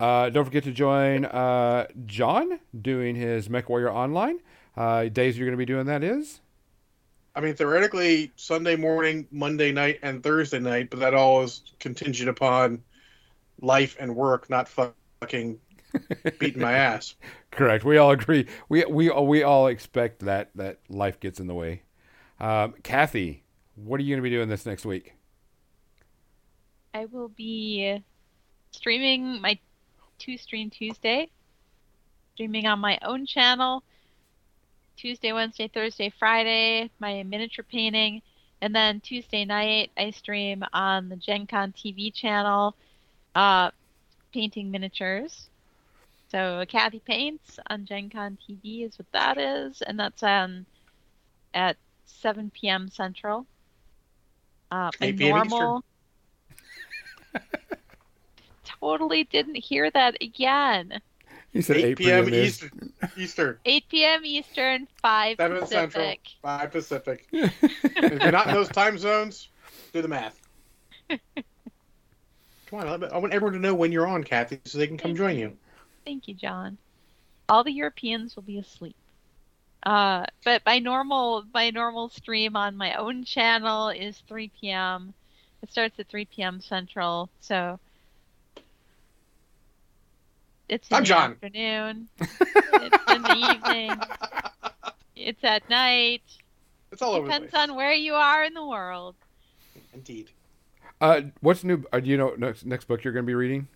Uh, don't forget to join uh, John doing his Mech Warrior Online. Uh, days you're going to be doing that is? I mean, theoretically, Sunday morning, Monday night, and Thursday night, but that all is contingent upon life and work, not fucking beating my ass. Correct. We all agree. We we we all expect that that life gets in the way. Um, Kathy, what are you going to be doing this next week? I will be streaming my two stream Tuesday, streaming on my own channel. Tuesday, Wednesday, Thursday, Friday, my miniature painting, and then Tuesday night I stream on the Gen Con TV channel, uh, painting miniatures. So Kathy Paints on Gen Con TV is what that is, and that's on at 7 p.m. Central. Uh, my 8 p.m. Eastern. normal. totally didn't hear that again. You said 8 8 p.m. p.m. Eastern. Eastern. 8 p.m. Eastern, 5 7 Pacific. Central. 5 Pacific. if you're not in those time zones, do the math. Come on, I want I want everyone to know when you're on, Kathy, so they can come join you. Thank you, John. All the Europeans will be asleep. Uh, but my normal my normal stream on my own channel is 3 p.m. It starts at 3 p.m. Central, so it's in I'm the John. afternoon. it's in the evening. It's at night. It's all over the Depends place. on where you are in the world. Indeed. Uh, what's new? Uh, do you know next next book you're going to be reading?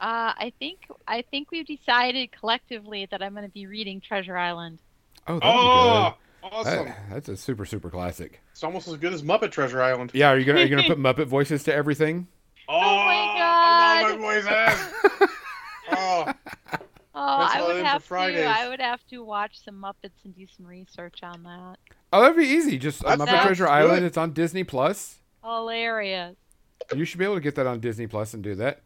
Uh, I think I think we've decided collectively that I'm going to be reading Treasure Island. Oh, that'd Oh, be good. awesome. That- that's a super super classic. It's almost as good as Muppet Treasure Island. Yeah, are you gonna are you gonna put Muppet voices to everything? Oh, my I God. love my voice ass. oh, Oh, That's I would for have to. I would have to watch some Muppets and do some research on that. Oh, that'd be easy. Just uh, That's- Muppet that's Treasure good. Island. It's on Disney Plus. Hilarious. You should be able to get that on Disney Plus and do that.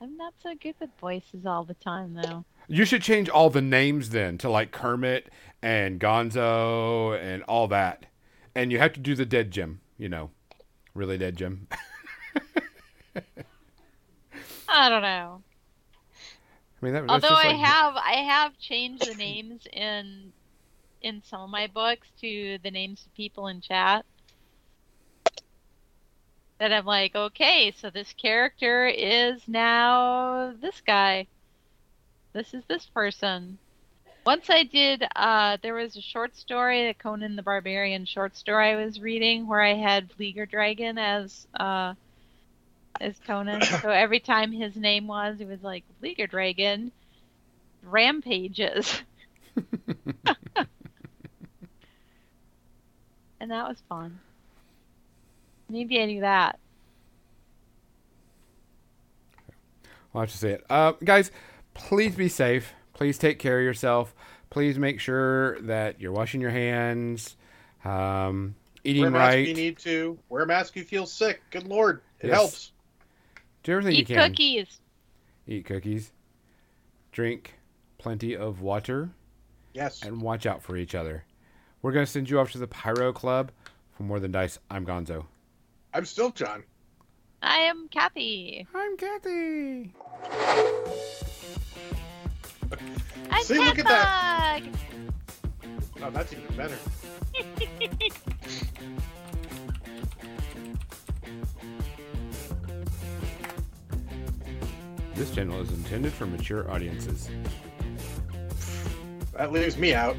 I'm not so good with voices all the time, though. You should change all the names then to like Kermit and Gonzo and all that. And you have to do the dead Jim, you know. Really dead Jim. I don't know. I mean, that, Although I like- have, I have changed the names in in some of my books to the names of people in chat. That I'm like, okay, so this character is now this guy. This is this person. Once I did, uh, there was a short story, the Conan the Barbarian short story I was reading, where I had Vlieger Dragon as uh, as Conan. so every time his name was, it was like Vlieger Dragon rampages. and that was fun. Maybe I do that. I'll have to say it. Uh, guys, please be safe. Please take care of yourself. Please make sure that you're washing your hands, um, eating Wear a mask if right. you need to. Wear a mask if you feel sick. Good lord, it Yes. helps. Do everything Eat you can. Eat cookies. Eat cookies. Drink plenty of water. Yes. and watch out for each other. We're going to send you off to the Pyro Club for More Than Dice. I'm Gonzo. I'm still John. I am Kathy. I'm Kathy. I'm See, look at that. Oh, that's even better. This channel is intended for mature audiences. That leaves me out.